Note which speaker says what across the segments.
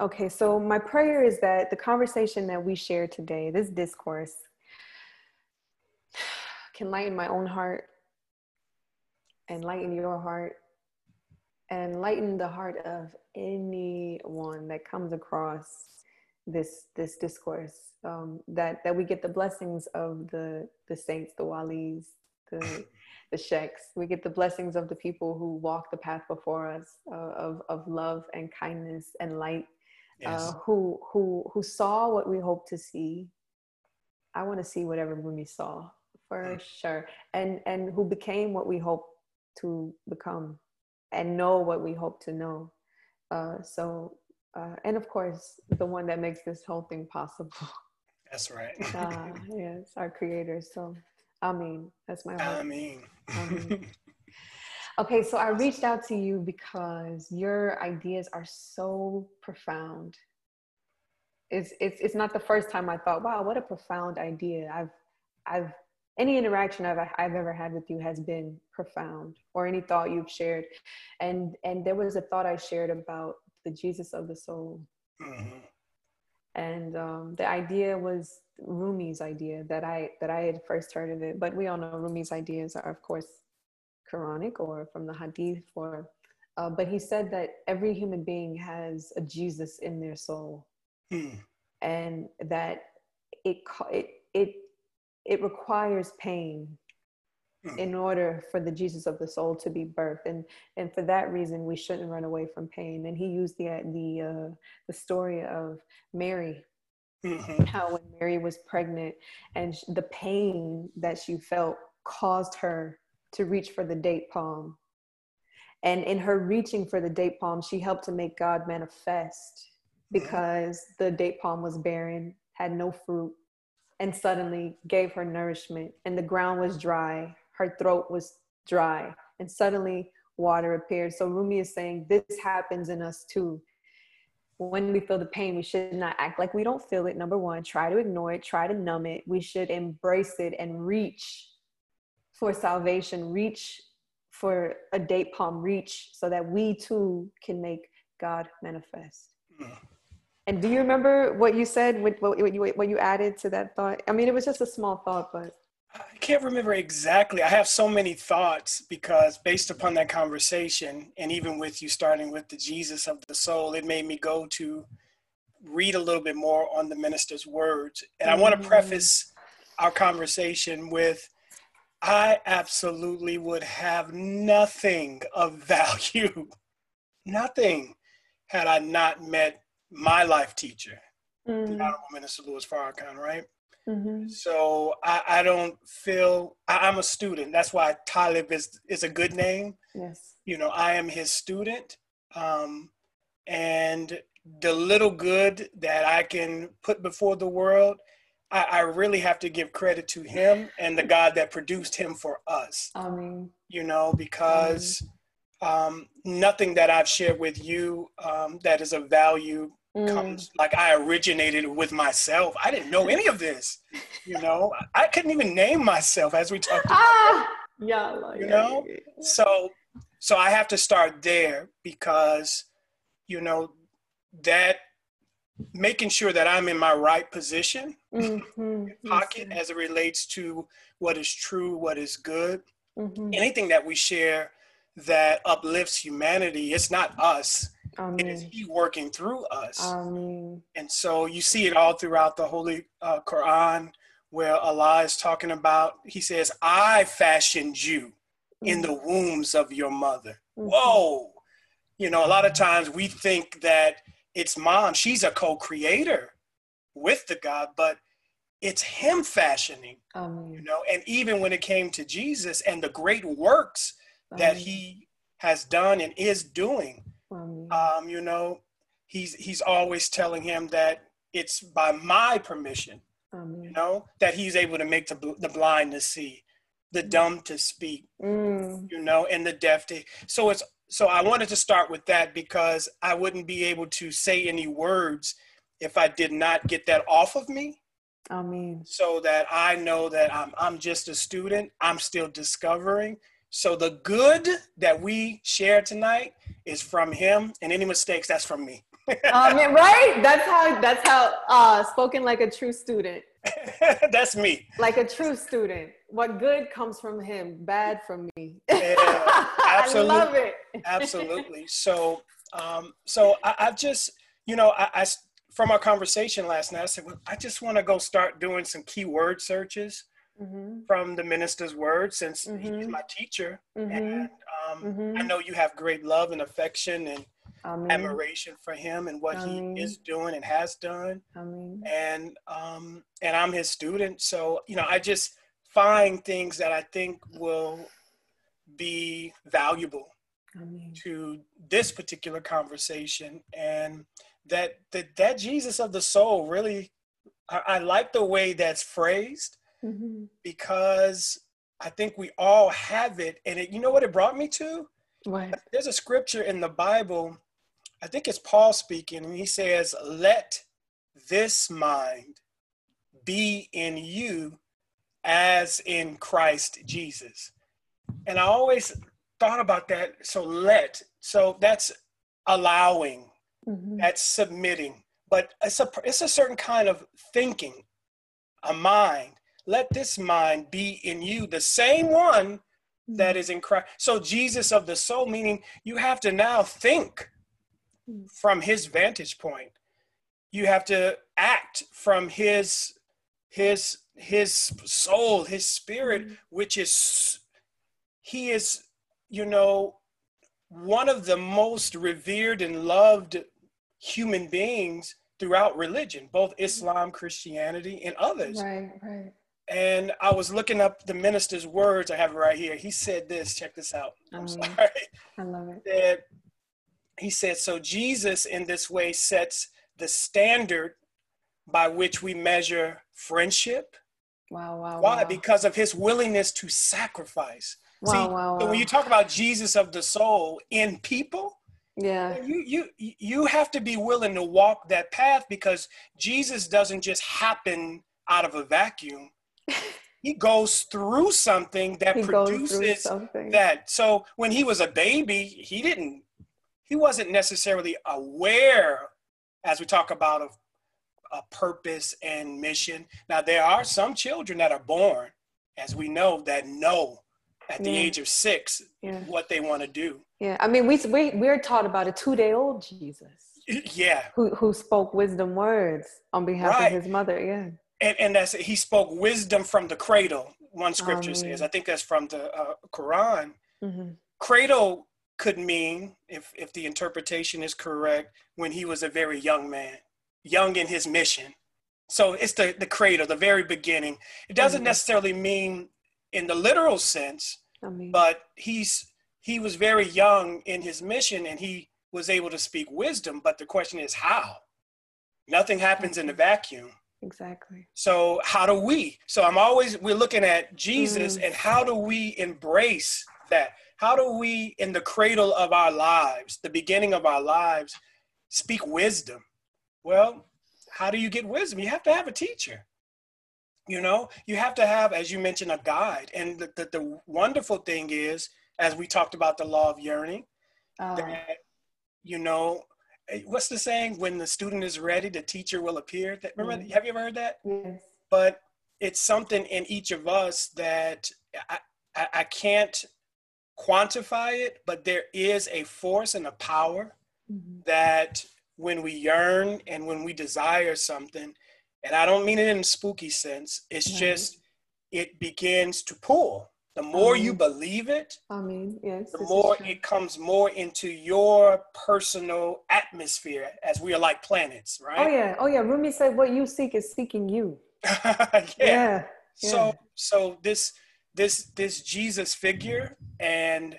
Speaker 1: Okay, so my prayer is that the conversation that we share today, this discourse, can lighten my own heart and lighten your heart and lighten the heart of anyone that comes across this this discourse um, that that we get the blessings of the the saints the walis the the sheikhs. We get the blessings of the people who walk the path before us uh, of of love and kindness and light yes. uh, who who who saw what we hope to see. I want to see whatever Rumi saw for mm. sure. And and who became what we hope to become and know what we hope to know. Uh, so uh, and of course the one that makes this whole thing possible.
Speaker 2: That's right.
Speaker 1: Uh, yes our creator. So i mean that's my
Speaker 2: I mean.
Speaker 1: okay so i reached out to you because your ideas are so profound it's, it's it's not the first time i thought wow what a profound idea i've i've any interaction I've, I've ever had with you has been profound or any thought you've shared and and there was a thought i shared about the Jesus of the soul. Mm-hmm. And um, the idea was Rumi's idea that I that I had first heard of it. But we all know Rumi's ideas are, of course, Quranic or from the Hadith. Or, uh, but he said that every human being has a Jesus in their soul, mm. and that it it it it requires pain Hmm. in order for the Jesus of the soul to be birthed. And, and for that reason, we shouldn't run away from pain. And he used the, the, uh, the story of Mary, mm-hmm. how when Mary was pregnant and the pain that she felt caused her to reach for the date palm. And in her reaching for the date palm, she helped to make God manifest mm-hmm. because the date palm was barren, had no fruit, and suddenly gave her nourishment, and the ground was dry her throat was dry and suddenly water appeared. So Rumi is saying this happens in us too. When we feel the pain, we should not act like we don't feel it. Number one, try to ignore it, try to numb it. We should embrace it and reach for salvation, reach for a date palm, reach so that we too can make God manifest. Mm. And do you remember what you said, what, what, you, what you added to that thought? I mean, it was just a small thought, but.
Speaker 2: I can't remember exactly. I have so many thoughts because based upon that conversation, and even with you starting with the Jesus of the soul, it made me go to read a little bit more on the minister's words. And I want to mm. preface our conversation with I absolutely would have nothing of value, nothing, had I not met my life teacher, mm. the Honorable Minister Louis Farrakhan, right? Mm-hmm. So I, I, don't feel I, am a student. That's why Talib is is a good name.
Speaker 1: Yes.
Speaker 2: You know, I am his student, um, and the little good that I can put before the world, I, I really have to give credit to him and the God that produced him for us.
Speaker 1: Amen.
Speaker 2: You know, because um, nothing that I've shared with you um, that is of value mm. comes like I originated with myself. I didn't know any of this. You know, I couldn't even name myself as we talked about. Ah,
Speaker 1: yeah, like,
Speaker 2: you know. So, so I have to start there because, you know, that making sure that I'm in my right position, mm-hmm. pocket as it relates to what is true, what is good. Mm-hmm. Anything that we share that uplifts humanity, it's not us. Amen. It is He working through us.
Speaker 1: Amen.
Speaker 2: And so you see it all throughout the Holy uh, Quran where Allah is talking about, He says, I fashioned you mm-hmm. in the wombs of your mother. Mm-hmm. Whoa. You know, a lot of times we think that it's mom, she's a co creator with the God, but it's Him fashioning.
Speaker 1: Amen.
Speaker 2: You know, and even when it came to Jesus and the great works that He has done and is doing um, you know, he's he's always telling him that it's by my permission, you know, that he's able to make the, the blind to see, the mm. dumb to speak, mm. you know, and the deaf to. So it's so I wanted to start with that because I wouldn't be able to say any words if I did not get that off of me.
Speaker 1: Amen.
Speaker 2: So that I know that I'm I'm just a student. I'm still discovering. So the good that we share tonight is from him, and any mistakes, that's from me.
Speaker 1: I mean, right? That's how. That's how. Uh, spoken like a true student.
Speaker 2: that's me.
Speaker 1: Like a true student. What good comes from him, bad from me.
Speaker 2: Yeah, absolutely.
Speaker 1: I love it.
Speaker 2: absolutely. So, um, so I, I've just, you know, I, I from our conversation last night, I said, well, I just want to go start doing some keyword searches mm-hmm. from the minister's word since mm-hmm. he's my teacher. Mm-hmm. And um, mm-hmm. I know you have great love and affection and Amen. admiration for him and what Amen. he is doing and has done. Amen. And um, and I'm his student, so you know, I just find things that I think will be valuable to this particular conversation and that that, that jesus of the soul really I, I like the way that's phrased mm-hmm. because I think we all have it. And it, you know what it brought me to?
Speaker 1: What?
Speaker 2: There's a scripture in the Bible, I think it's Paul speaking, and he says, Let this mind be in you as in Christ Jesus. And I always thought about that. So let, so that's allowing, mm-hmm. that's submitting, but it's a, it's a certain kind of thinking, a mind let this mind be in you, the same one that is in Christ. So, Jesus of the soul, meaning you have to now think from his vantage point. You have to act from his his his soul, his spirit, mm-hmm. which is he is, you know, one of the most revered and loved human beings throughout religion, both Islam, Christianity, and others.
Speaker 1: Right, right.
Speaker 2: And I was looking up the minister's words. I have it right here. He said this. Check this out. I'm oh, sorry.
Speaker 1: I love it.
Speaker 2: That he said, so Jesus in this way sets the standard by which we measure friendship.
Speaker 1: Wow, wow.
Speaker 2: Why?
Speaker 1: Wow.
Speaker 2: Because of his willingness to sacrifice.
Speaker 1: Wow,
Speaker 2: See,
Speaker 1: wow,
Speaker 2: so
Speaker 1: wow.
Speaker 2: when you talk about Jesus of the soul in people,
Speaker 1: yeah.
Speaker 2: You you you have to be willing to walk that path because Jesus doesn't just happen out of a vacuum he goes through something that he produces something. that. So when he was a baby, he didn't, he wasn't necessarily aware, as we talk about, of a purpose and mission. Now, there are some children that are born, as we know, that know at the yeah. age of six yeah. what they want to do.
Speaker 1: Yeah, I mean, we, we, we're taught about a two day old Jesus.
Speaker 2: Yeah.
Speaker 1: Who, who spoke wisdom words on behalf right. of his mother. Yeah
Speaker 2: and, and that's he spoke wisdom from the cradle one scripture oh, says i think that's from the uh, quran mm-hmm. cradle could mean if if the interpretation is correct when he was a very young man young in his mission so it's the the cradle the very beginning it doesn't mm-hmm. necessarily mean in the literal sense I mean. but he's he was very young in his mission and he was able to speak wisdom but the question is how nothing happens in a vacuum
Speaker 1: Exactly.
Speaker 2: So how do we? So I'm always we're looking at Jesus mm. and how do we embrace that? How do we in the cradle of our lives, the beginning of our lives, speak wisdom? Well, how do you get wisdom? You have to have a teacher. You know, you have to have, as you mentioned, a guide. And the, the, the wonderful thing is, as we talked about the law of yearning, uh. that, you know, what's the saying? When the student is ready, the teacher will appear. That remember? Mm-hmm. Have you ever heard that?
Speaker 1: Yes.
Speaker 2: But it's something in each of us that I, I, I can't quantify it, but there is a force and a power mm-hmm. that when we yearn and when we desire something, and I don't mean it in a spooky sense, it's right. just it begins to pull. The more you believe it,
Speaker 1: I mean, yes,
Speaker 2: the more it comes more into your personal atmosphere as we are like planets, right?
Speaker 1: Oh yeah, oh yeah. Rumi said, "What you seek is seeking you."
Speaker 2: yeah. yeah. So so this this this Jesus figure and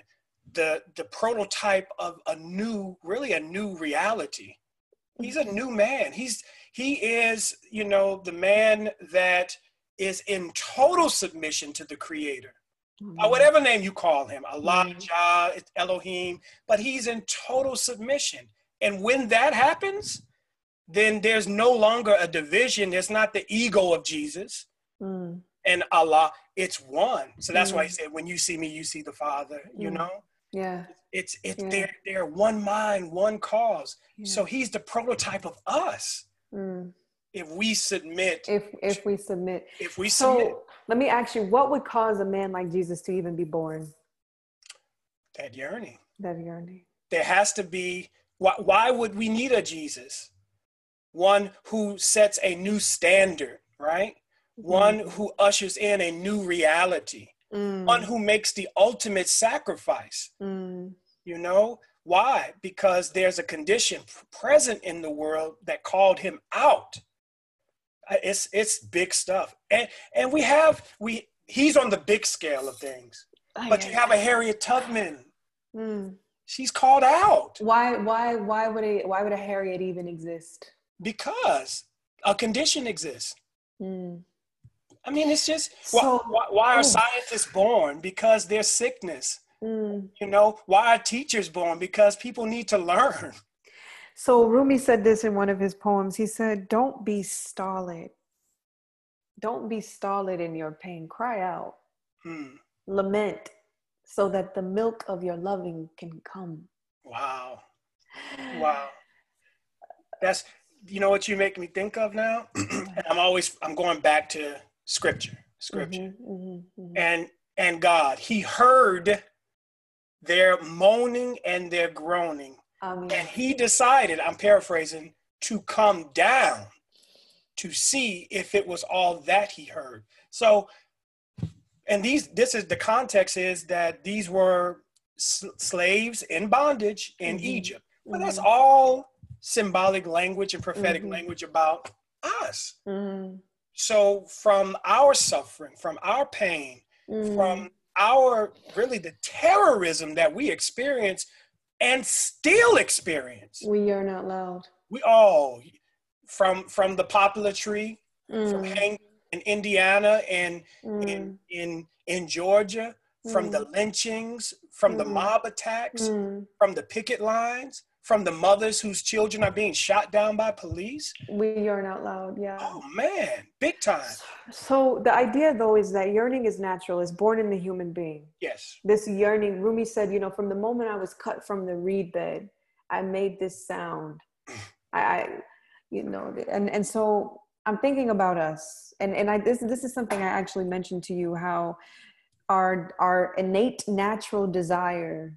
Speaker 2: the the prototype of a new, really a new reality. He's a mm-hmm. new man. He's he is, you know, the man that is in total submission to the creator mm-hmm. whatever name you call him, Allah, mm-hmm. Elohim, but he's in total submission. And when that happens, then there's no longer a division. There's not the ego of Jesus mm. and Allah. It's one. So that's mm. why he mm. said, when you see me, you see the Father, you mm. know?
Speaker 1: Yeah.
Speaker 2: It's it's
Speaker 1: Yeah.
Speaker 2: they're they're one mind, one cause.
Speaker 1: yeah.
Speaker 2: So he's the prototype of us.
Speaker 1: Mm.
Speaker 2: If we submit,
Speaker 1: if if we submit.
Speaker 2: if we submit
Speaker 1: So let me ask you, what would cause a man like Jesus to even be born?
Speaker 2: that yearning,
Speaker 1: That yearning.
Speaker 2: there has to be. Why, why would we need a Jesus? One who sets a new standard, right? One who ushers in a new reality.
Speaker 1: Mm.
Speaker 2: One who makes the ultimate sacrifice.
Speaker 1: Mm.
Speaker 2: You know why? Because there's a condition present in the world that called him out. Uh, It's it's big stuff, and and we have we he's on the big scale of things. But you have a Harriet Tubman.
Speaker 1: Mm.
Speaker 2: She's called out
Speaker 1: Why why why would a why would a Harriet even exist?
Speaker 2: because a condition exists.
Speaker 1: Mm.
Speaker 2: I mean, it's just why,
Speaker 1: So-
Speaker 2: why, why are
Speaker 1: Oh.
Speaker 2: scientists born? Because there's sickness.
Speaker 1: Mm.
Speaker 2: You know, why are teachers born? Because people need to learn.
Speaker 1: So Rumi said this in one of his poems. He said, "Don't be stolid. Don't be stolid in your pain. Cry out,
Speaker 2: Hmm.
Speaker 1: lament, so that the milk of your loving can come."
Speaker 2: Wow. Wow. That's you know what you make me think of now? and I'm always I'm going back to scripture. Scripture.
Speaker 1: Mhm, mhm, mhm.
Speaker 2: And and God, he heard their moaning and their groaning.
Speaker 1: Amen.
Speaker 2: And he decided, I'm paraphrasing, to come down to see if it was all that he heard. So and these this is the context is that these were s- slaves in bondage in
Speaker 1: Mhm.
Speaker 2: Egypt. But that's
Speaker 1: Mhm.
Speaker 2: all symbolic language and prophetic
Speaker 1: Mhm.
Speaker 2: language about us.
Speaker 1: Mhm,
Speaker 2: So from our suffering, from our pain, from our really the terrorism that we experience and still experience.
Speaker 1: we are not loud.
Speaker 2: We all from from the poplar tree, from
Speaker 1: Mm,
Speaker 2: hanging in Indiana and
Speaker 1: mm,
Speaker 2: in in in Georgia, from the lynchings, from the
Speaker 1: Mm.
Speaker 2: mob attacks,
Speaker 1: mm.
Speaker 2: from the picket lines, from the mothers whose children are being shot down by police.
Speaker 1: We yearn out loud. Yeah.
Speaker 2: Oh man, big time.
Speaker 1: So the idea though is that yearning is natural, it's born in the human being.
Speaker 2: Yes.
Speaker 1: This yearning, Rumi said, you know, from the moment I was cut from the reed bed, I made this sound. I, I you know, and and so I'm thinking about us, and and I this this is something I actually mentioned to you how our our innate natural desire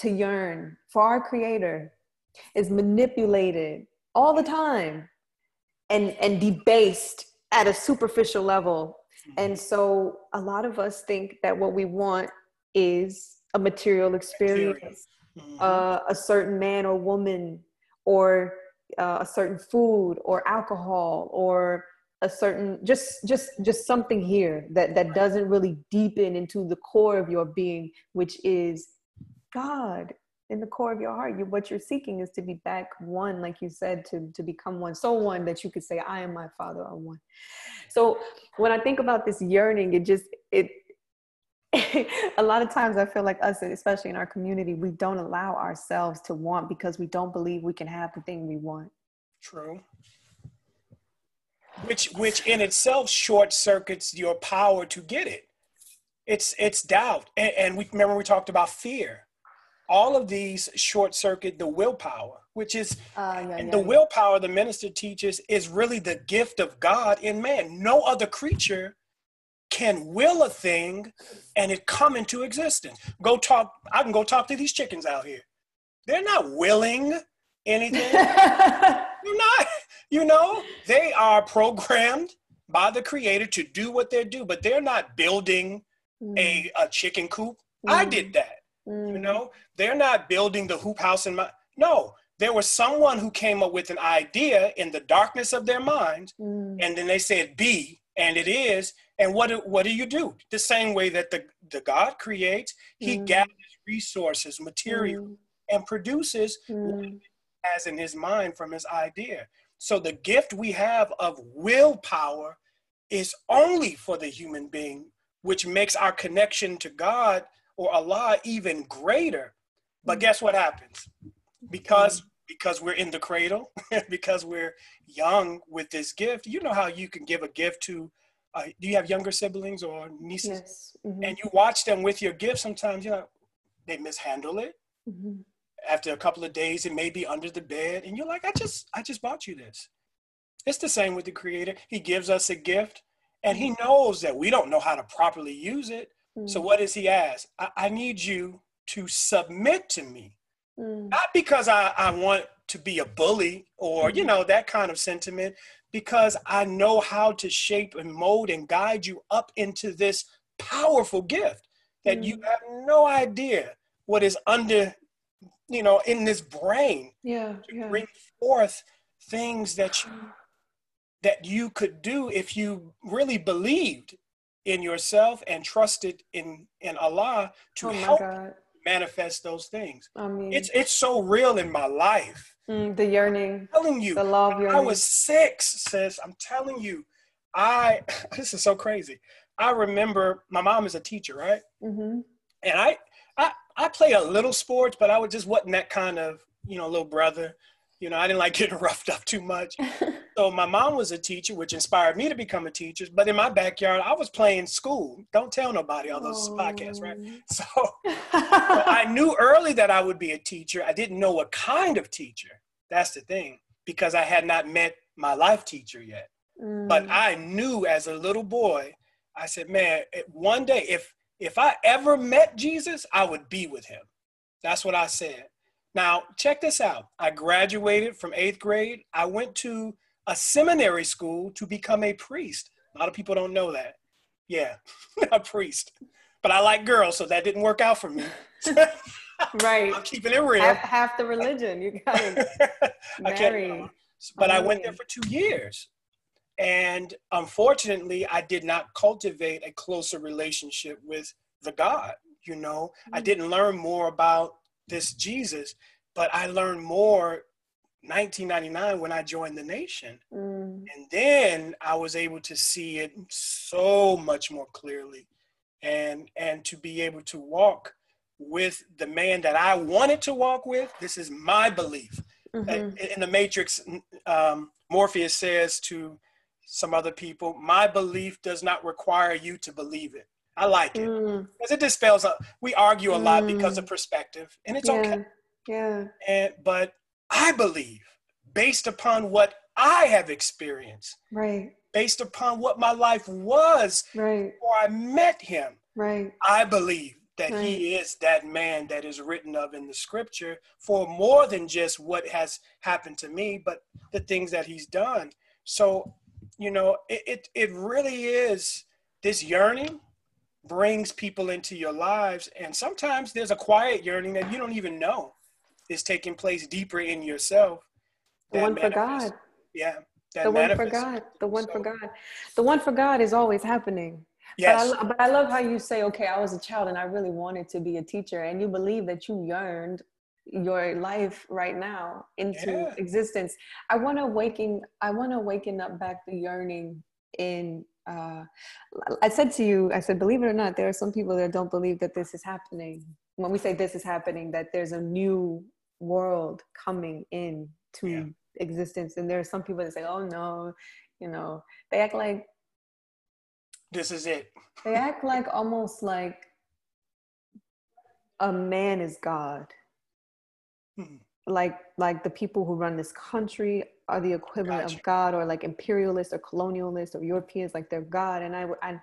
Speaker 1: to yearn for our creator is manipulated all the time and and debased at a superficial level and so a lot of us think that what we want is a material experience
Speaker 2: Mhm.
Speaker 1: uh, a certain man or woman or uh, a certain food or alcohol or a certain just just just something here that that doesn't really deepen into the core of your being which is god in the core of your heart you what you're seeking is to be back one like you said to to become one so one that you could say i am my father I'm one so when i think about this yearning it just it a lot of times I feel like us, especially in our community, we don't allow ourselves to want because we don't believe we can have the thing we want.
Speaker 2: True. Which which in itself short circuits your power to get it. It's it's doubt. And, and we remember we talked about fear. All of these short circuit the willpower, which is
Speaker 1: Uh, yeah,
Speaker 2: and the willpower the minister teaches is really the gift of God in man. No other creature can will a thing and it come into existence. Go talk, I can go talk to these chickens out here. They're not willing anything. You're not, you know, they are programmed by the creator to do what they do, but they're not building a, a chicken coop. I did that. You mm. know, they're not building the hoop house in my no. There was someone who came up with an idea in the darkness of their minds, mm. and then they said be, and it is. And what do, what do you do? The same way that the, the God creates, He
Speaker 1: Mm.
Speaker 2: gathers resources, material, mm. and produces what he in his mind from his idea. So the gift we have of willpower is only for the human being, which makes our connection to God or Allah even greater. But guess what happens? Because because we're in the cradle, because we're young with this gift, you know how you can give a gift to uh, do you have younger siblings or nieces?
Speaker 1: Yes. mhm.
Speaker 2: And you watch them with your gift sometimes, you know, they mishandle it.
Speaker 1: Mhm.
Speaker 2: After a couple of days, it may be under the bed, and you're like, I just, I just bought you this. It's the same with the creator. He gives us a gift and he knows that we don't know how to properly use it. So
Speaker 1: Mm.
Speaker 2: what does he ask? I, I need you to submit to me.
Speaker 1: Mm.
Speaker 2: Not because I, I want to be a bully or, you
Speaker 1: Mhm.
Speaker 2: know, that kind of sentiment, because I know how to shape and mold and guide you up into this powerful gift that you
Speaker 1: Mm.
Speaker 2: have no idea what is under, you know, in this brain
Speaker 1: Yeah,
Speaker 2: to
Speaker 1: yeah.
Speaker 2: bring forth things that you that you could do if you really believed in yourself and trusted in in Allah to
Speaker 1: Oh
Speaker 2: help
Speaker 1: God.
Speaker 2: manifest those things.
Speaker 1: I mean,
Speaker 2: It's it's so real in my life.
Speaker 1: mm, the yearning,
Speaker 2: I'm telling you,
Speaker 1: the of
Speaker 2: when I was six, sis. I'm telling you, I this is so crazy. I remember my mom is a teacher, right?
Speaker 1: hmm
Speaker 2: and I, I I play a little sports, but I was just wasn't that kind of you know little brother. You know, I didn't like getting roughed up too much. So my mom was a teacher, which inspired me to become a teacher. But in my backyard, I was playing school. Don't tell nobody on those podcasts, right? So, I knew early that I would be a teacher. I didn't know what kind of teacher. That's the thing, because I had not met my life teacher yet. But
Speaker 1: Mm.
Speaker 2: I knew as a little boy, I said, man, one day if if I ever met Jesus, I would be with him. That's what I said. Now, check this out. I graduated from eighth grade. I went to a seminary school to become a priest. A lot of people don't know that. Yeah, a priest. But I like girls, so that didn't work out for me.
Speaker 1: right.
Speaker 2: I'm keeping it real.
Speaker 1: Half, half the religion. You got to
Speaker 2: I can't,
Speaker 1: marry.
Speaker 2: but I went there for two years. And unfortunately, I did not cultivate a closer relationship with the God. You know, I
Speaker 1: Mm.
Speaker 2: didn't learn more about this Jesus, but I learned more 1999 when I joined the nation.
Speaker 1: Mm.
Speaker 2: And then I was able to see it so much more clearly and and to be able to walk with the man that I wanted to walk with. This is my belief.
Speaker 1: Mhm.
Speaker 2: In the Matrix, um, Morpheus says to some other people, "My belief does not require you to believe it." I like it
Speaker 1: Mm.
Speaker 2: because it dispels. A, we argue a lot because
Speaker 1: Mm.
Speaker 2: of perspective, and it's
Speaker 1: yeah.
Speaker 2: okay.
Speaker 1: Yeah.
Speaker 2: And but I believe, based upon what I have experienced,
Speaker 1: Right.
Speaker 2: based upon what my life was
Speaker 1: Right.
Speaker 2: before I met him,
Speaker 1: Right.
Speaker 2: I believe that he is that man that is written of in the scripture for more than just what has happened to me, but the things that he's done. So, you know, it, it, it really is this yearning brings people into your lives. And sometimes there's a quiet yearning that you don't even know is taking place deeper in yourself.
Speaker 1: The one for God.
Speaker 2: Yeah.
Speaker 1: The one for God. The one for God. The one for God is always happening.
Speaker 2: Yes.
Speaker 1: But I, but I love how you say, okay, I was a child and I really wanted to be a teacher, and you believe that you yearned your life right now into
Speaker 2: Yeah.
Speaker 1: existence. I want to waken. I want to waken up back the yearning in. Uh, I said to you, I said, believe it or not, there are some people that don't believe that this is happening. When we say this is happening, that there's a new world coming in to
Speaker 2: Yeah.
Speaker 1: existence, and there are some people that say, oh no, you know, they act like
Speaker 2: this is it.
Speaker 1: they act like almost like a man is God.
Speaker 2: Mhm.
Speaker 1: Like like the people who run this country are the equivalent
Speaker 2: Gotcha.
Speaker 1: of God, or like imperialists or colonialists or Europeans, like they're God. And I and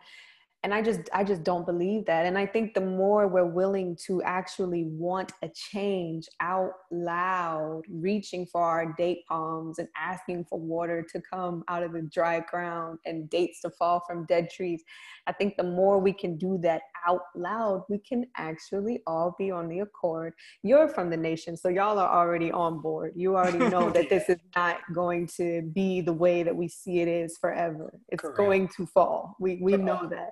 Speaker 1: and I just I just don't believe that. And I think the more we're willing to actually want a change out loud, reaching for our date palms and asking for water to come out of the dry ground and dates to fall from dead trees, I think the more we can do that out loud, we can actually all be on the accord. You're from the nation, so y'all are already on board. You already know that this is not going to be the way that we see it is forever. It's
Speaker 2: Correct.
Speaker 1: going to fall. We we know that.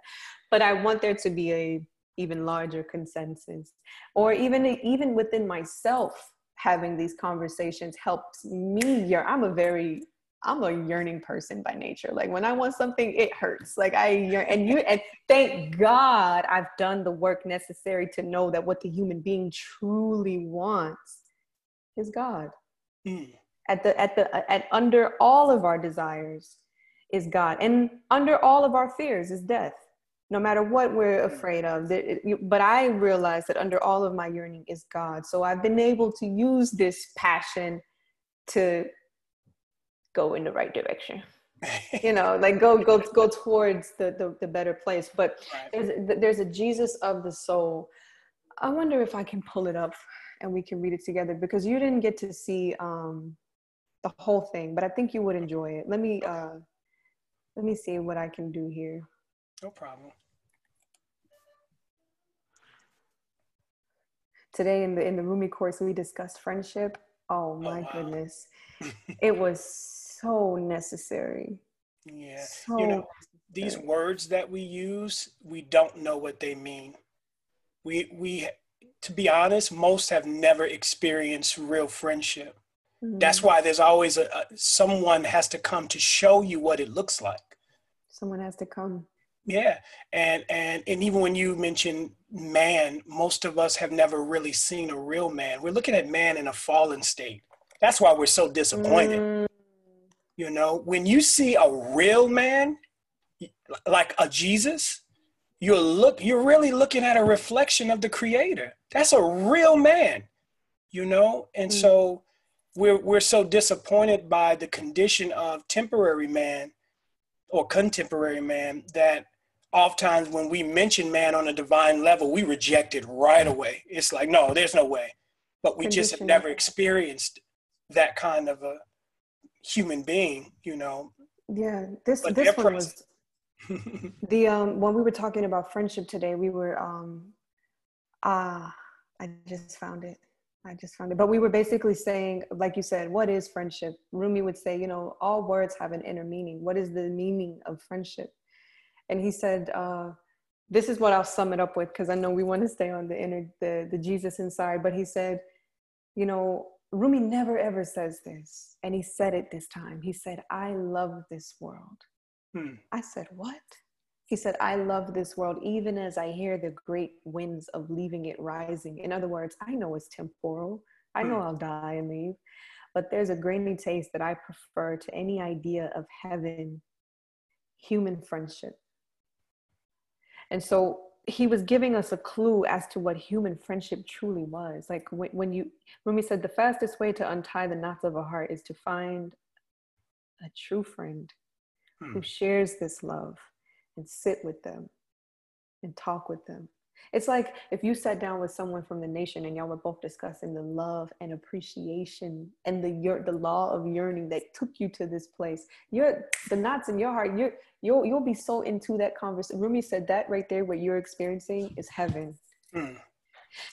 Speaker 1: But I want there to be a even larger consensus, or even even within myself, having these conversations helps me. Yearn. I'm a very I'm a yearning person by nature. Like when I want something, it hurts. Like I yearn, and you and thank God I've done the work necessary to know that what the human being truly wants is God.
Speaker 2: Mm.
Speaker 1: At the at the at under all of our desires is God, and under all of our fears is death. No matter what we're afraid of. But I realize that under all of my yearning is God. So I've been able to use this passion to go in the right direction. you know, like go go go towards the the, the better place. But there's there's a Jesus of the soul. I wonder if I can pull it up and we can read it together because you didn't get to see um, the whole thing, but I think you would enjoy it. Let me uh, let me see what I can do here.
Speaker 2: No problem.
Speaker 1: Today in the in the Rumi course we discussed friendship. Oh, oh my oh, wow. goodness. it was so necessary.
Speaker 2: Yeah. So you know, these words that we use, we don't know what they mean. We we to be honest, most have never experienced real friendship. Mm-hmm. That's why there's always a, a someone has to come to show you what it looks like.
Speaker 1: Someone has to come
Speaker 2: yeah and and and even when you mention man most of us have never really seen a real man. We're looking at man in a fallen state. That's why we're so disappointed. Mm. you know when you see a real man like a jesus you're look you're really looking at a reflection of the creator. That's a real man you know? And mm. so we're we're so disappointed by the condition of temporary man or contemporary man that oftentimes when we mention man on a divine level, we reject it right away. It's like, no, there's no way. But we just have never experienced that kind of a human being, you know.
Speaker 1: Yeah, this but this one was the um when we were talking about friendship today, we were um ah I just found it. I just found it. But we were basically saying, like you said, what is friendship? Rumi would say, you know, all words have an inner meaning. What is the meaning of friendship? And he said uh, this is what i'll sum it up with because i know we want to stay on the inner the, the jesus inside but he said you know rumi never ever says this and he said it this time. He said i love this world. Hmm. i said what? He said i love this world even as i hear the great winds of leaving it rising. In other words i know it's temporal. I know hmm. i'll die and leave but there's a grainy taste that i prefer to any idea of heaven human friendship and so he was giving us a clue as to what human friendship truly was. Like when, when you, when we said the fastest way to untie the knots of a heart is to find a true friend hmm. who shares this love and sit with them and talk with them it's like if you sat down with someone from the nation and y'all were both discussing the love and appreciation and the the law of yearning that took you to this place. You're the knots in your heart. You're you'll you'll be so into that conversation. Rumi said that right there. What you're experiencing is heaven. Mm.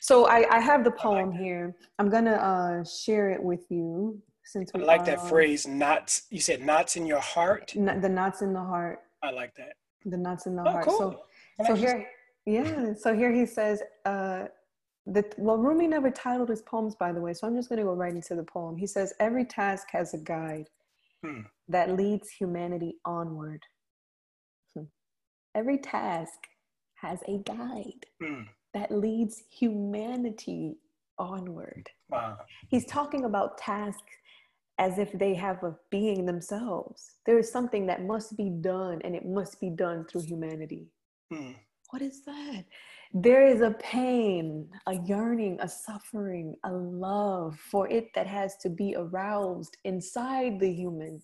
Speaker 1: So I, I have the poem like here. I'm gonna uh, share it with you since
Speaker 2: we I like that phrase. Knots. You said knots in your heart.
Speaker 1: the knots in the heart.
Speaker 2: I like that.
Speaker 1: The knots in the oh, heart. Cool. So so here yeah. So here he says, uh, that well, Rumi never titled his poems, by the way. So I'm just going to go right into the poem. He says, every task has a guide hmm. that leads humanity onward. Hmm. Every task has a guide hmm. that leads humanity onward. Wow. He's talking about tasks as if they have a being themselves. There is something that must be done, and it must be done through humanity. What is that? There is a pain, a yearning, a suffering, a love for it that has to be aroused inside the human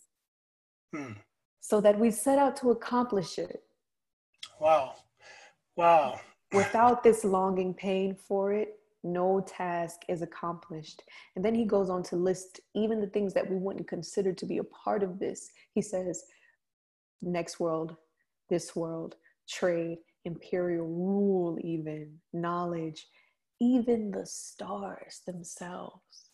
Speaker 1: hmm. so that we set out to accomplish it.
Speaker 2: Wow. Wow.
Speaker 1: Without this longing pain for it, no task is accomplished. And then he goes on to list even the things that we wouldn't consider to be a part of this. He says, next world, this world, trade, imperial rule, even knowledge, even the stars themselves.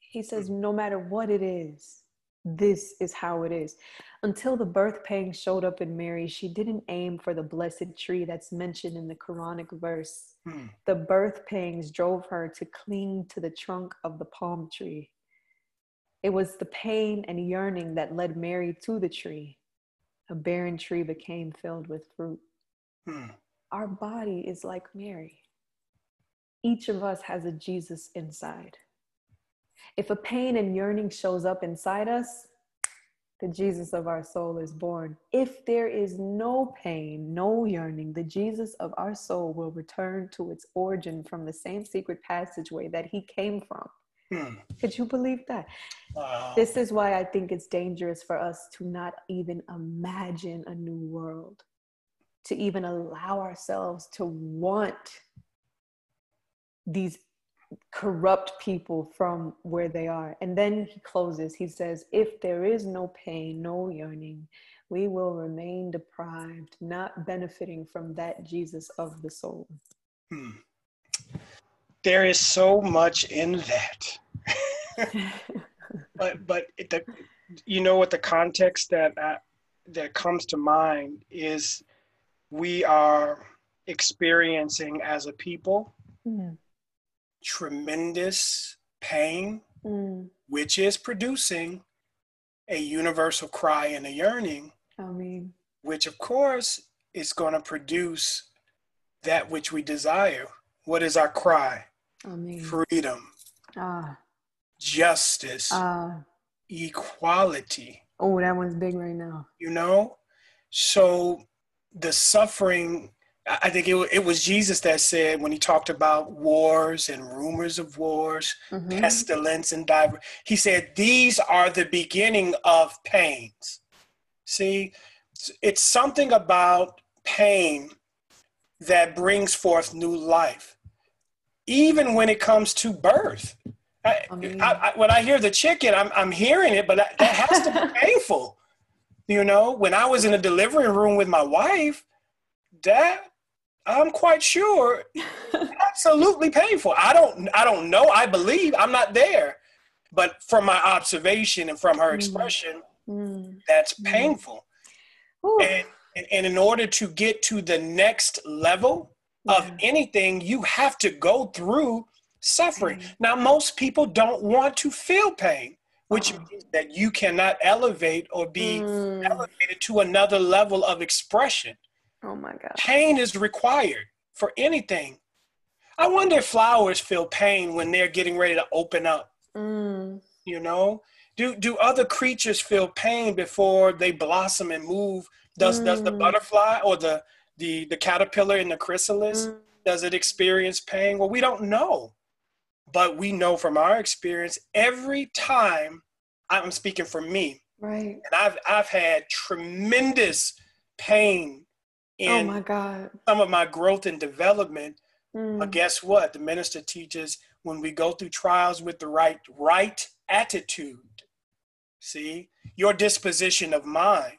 Speaker 1: He says, no matter what it is, this is how it is. Until the birth pang showed up in Mary, she didn't aim for the blessed tree that's mentioned in the Quranic verse. Hmm. The birth pangs drove her to cling to the trunk of the palm tree. It was the pain and yearning that led Mary to the tree. A barren tree became filled with fruit. Our body is like Mary. Each of us has a Jesus inside. If a pain and yearning shows up inside us, the Jesus of our soul is born. If there is no pain, no yearning, the Jesus of our soul will return to its origin from the same secret passageway that he came from. Hmm. Could you believe that? Wow. This is why I think it's dangerous for us to not even imagine a new world, to even allow ourselves to want these corrupt people from where they are. And then he closes, he says, If there is no pain, no yearning, we will remain deprived, not benefiting from that Jesus of the soul. Hmm.
Speaker 2: There is so much in that. but but the, you know what the context that uh, that comes to mind is we are experiencing as a people mm tremendous pain, mm. which is producing a universal cry and a yearning.
Speaker 1: I mean,
Speaker 2: which of course is going to produce that which we desire. What is our cry?
Speaker 1: I mean,
Speaker 2: freedom, ah. justice, ah. equality.
Speaker 1: Oh, that one's big right now.
Speaker 2: You know? So the suffering I think it, it was Jesus that said when he talked about wars and rumors of wars, mm-hmm. pestilence and diver, he said, These are the beginning of pains. See, it's something about pain that brings forth new life, even when it comes to birth. I, I, I, when I hear the chicken, I'm, I'm hearing it, but that has to be painful. You know, when I was in a delivery room with my wife, that I'm quite sure absolutely painful. I don't I don't know. I believe I'm not there. But from my observation and from her mm. expression, mm. that's mm. painful. And, and in order to get to the next level yeah. of anything, you have to go through suffering. Mm. Now, most people don't want to feel pain, which uh-huh. means that you cannot elevate or be mm. elevated to another level of expression.
Speaker 1: Oh my God.
Speaker 2: Pain is required for anything. I wonder if flowers feel pain when they're getting ready to open up. Mm. You know, do do other creatures feel pain before they blossom and move? Does mm. does the mm. butterfly or the the the caterpillar in the chrysalis mm. does it experience pain? Well, we don't know, but we know from our experience every time. I'm speaking for me,
Speaker 1: right?
Speaker 2: And I've I've had tremendous pain
Speaker 1: Oh in oh my God.
Speaker 2: some of my growth and development. Mm. But guess what? The minister teaches when we go through trials with the right right attitude. See your disposition of mind.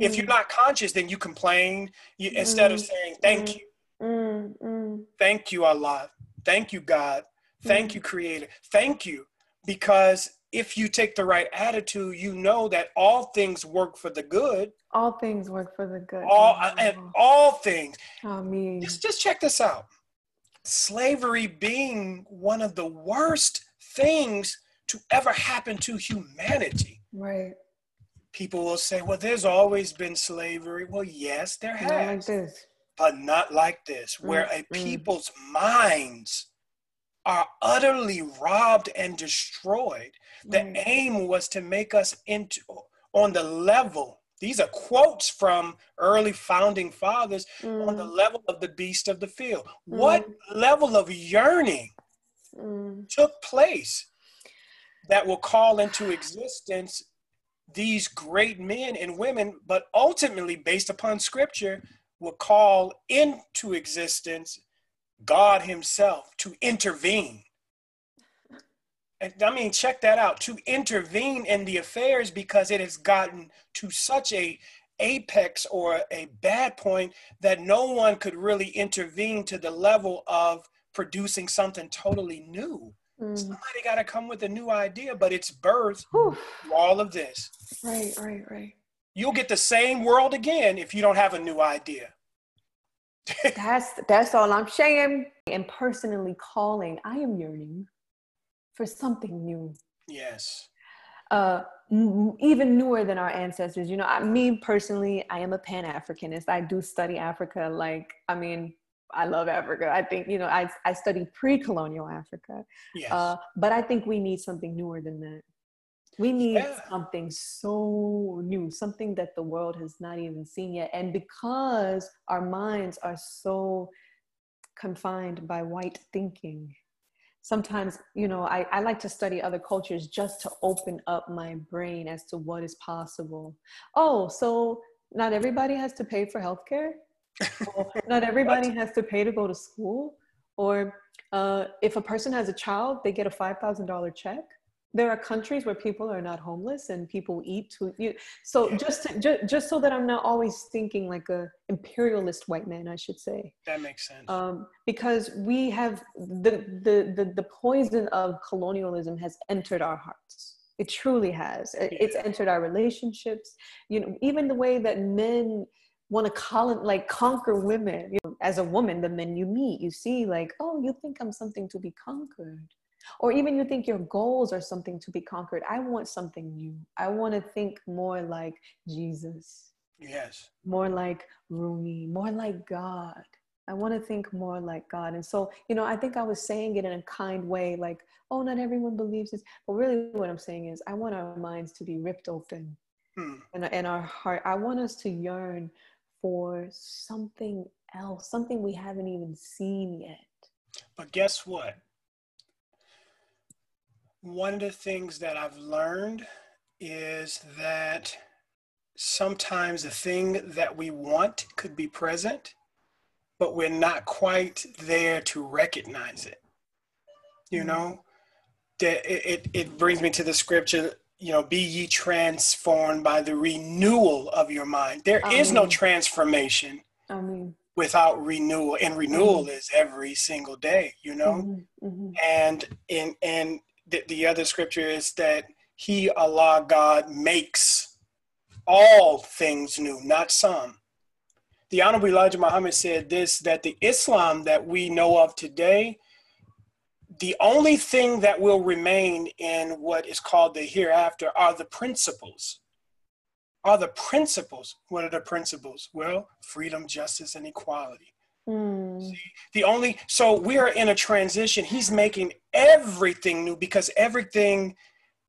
Speaker 2: Mm. If you're mm. not conscious, then you complain you, instead of mm. saying thank mm. you. Thank you, Allah. Thank you, God. Thank you, Creator. Thank you, because if you take the right attitude, you know that all things work for the good.
Speaker 1: All things work for the good.
Speaker 2: All and all things.
Speaker 1: I mean,
Speaker 2: just, just check this out. Slavery being one of the worst things to ever happen to humanity.
Speaker 1: Right.
Speaker 2: People will say, "Well, there's always been slavery." Well, yes, there has.
Speaker 1: Not like this.
Speaker 2: But not like this, where mm, a mm. people's minds are utterly robbed and destroyed. The mm. aim was to make us into on the level. These are quotes from early founding fathers mm. on the mm. level of the beast of the field. Mm. What level of yearning mm. took place that will call into existence these great men and women, but ultimately, based upon scripture, will call into existence God Himself to intervene. And, I mean, check that out to intervene in the affairs because it has gotten to such a apex or a bad point that no one could really intervene to the level of producing something totally new. Mm. Somebody got to come with a new idea, but it's birth all of this.
Speaker 1: Right, right, right.
Speaker 2: You'll get the same world again if you don't have a new idea
Speaker 1: that's that's all I'm saying. And personally calling, I am yearning for something new.
Speaker 2: Yes.
Speaker 1: Uh, m- even newer than our ancestors. You know, I me personally, I am a Pan Africanist. I do study Africa. Like, I mean, I love Africa. I think you know, I I study pre-colonial Africa.
Speaker 2: Yes. Uh,
Speaker 1: but I think we need something newer than that. We need yeah. something so new, something that the world has not even seen yet. And because our minds are so confined by white thinking, sometimes, you know, I, I like to study other cultures just to open up my brain as to what is possible. Oh, so not everybody has to pay for healthcare? not everybody has to pay to go to school? Or uh, if a person has a child, they get a $5,000 check. There are countries where people are not homeless and people eat to you. So just, to, just just so that I'm not always thinking like a imperialist white man, I should say.
Speaker 2: That makes sense.
Speaker 1: Um, because we have the, the the the poison of colonialism has entered our hearts. It truly has. It's entered our relationships. You know, even the way that men want to call it like conquer women. You know, as a woman, the men you meet, you see like, oh, you think I'm something to be conquered. Or even you think your goals are something to be conquered. I want something new. I want to think more like Jesus.
Speaker 2: Yes.
Speaker 1: More like Rumi, more like God. I want to think more like God. And so, you know, I think I was saying it in a kind way, like, oh, not everyone believes this. But really, what I'm saying is, I want our minds to be ripped open hmm. and, and our heart. I want us to yearn for something else, something we haven't even seen yet.
Speaker 2: But guess what? One of the things that I've learned is that sometimes the thing that we want could be present, but we're not quite there to recognize it. You mm-hmm. know, that it, it, it brings me to the scripture you know, be ye transformed by the renewal of your mind. There Amen. is no transformation Amen. without renewal, and renewal Amen. is every single day. You know, mm-hmm. Mm-hmm. and in and the, the other scripture is that He, Allah, God, makes all things new, not some. The Honorable Elijah Muhammad said this: that the Islam that we know of today the only thing that will remain in what is called the hereafter are the principles. Are the principles. What are the principles? Well, freedom, justice, and equality. Mm. See, the only so we are in a transition. He's making everything new because everything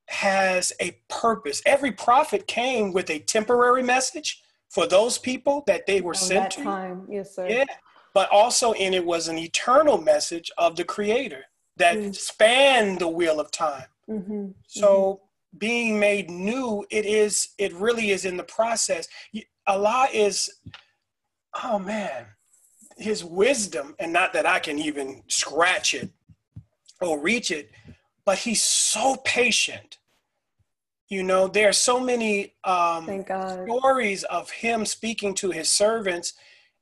Speaker 2: has a purpose. Every prophet came with a temporary message for those people that they were oh, sent to.
Speaker 1: Time. Yes, sir.
Speaker 2: Yeah. But also in it was an eternal message of the creator that mm-hmm. span the wheel of time. Mm-hmm. So mm-hmm. being made new, it is, it really is in the process. Allah is, oh man, his wisdom, and not that I can even scratch it or reach it, but he's so patient. You know, there are so many um, stories of him speaking to his servants,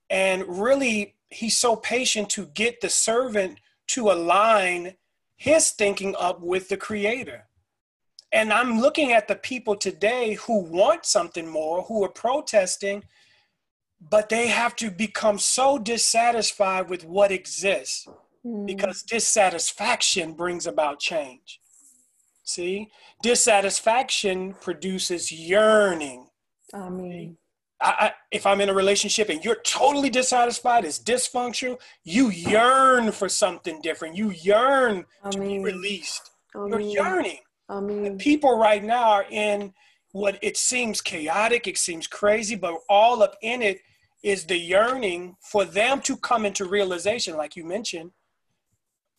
Speaker 2: and really, he's so patient to get the servant to align his thinking up with the creator. And I'm looking at the people today who want something more, who are protesting, but they have to become so dissatisfied with what exists mm. because dissatisfaction brings about change. See, dissatisfaction produces yearning.
Speaker 1: I mean,
Speaker 2: I, I, if I'm in a relationship and you're totally dissatisfied, it's dysfunctional, you yearn for something different. You yearn I to mean, be released. You're yearning.
Speaker 1: I mean,
Speaker 2: and people right now are in what it seems chaotic, it seems crazy, but all up in it is the yearning for them to come into realization, like you mentioned,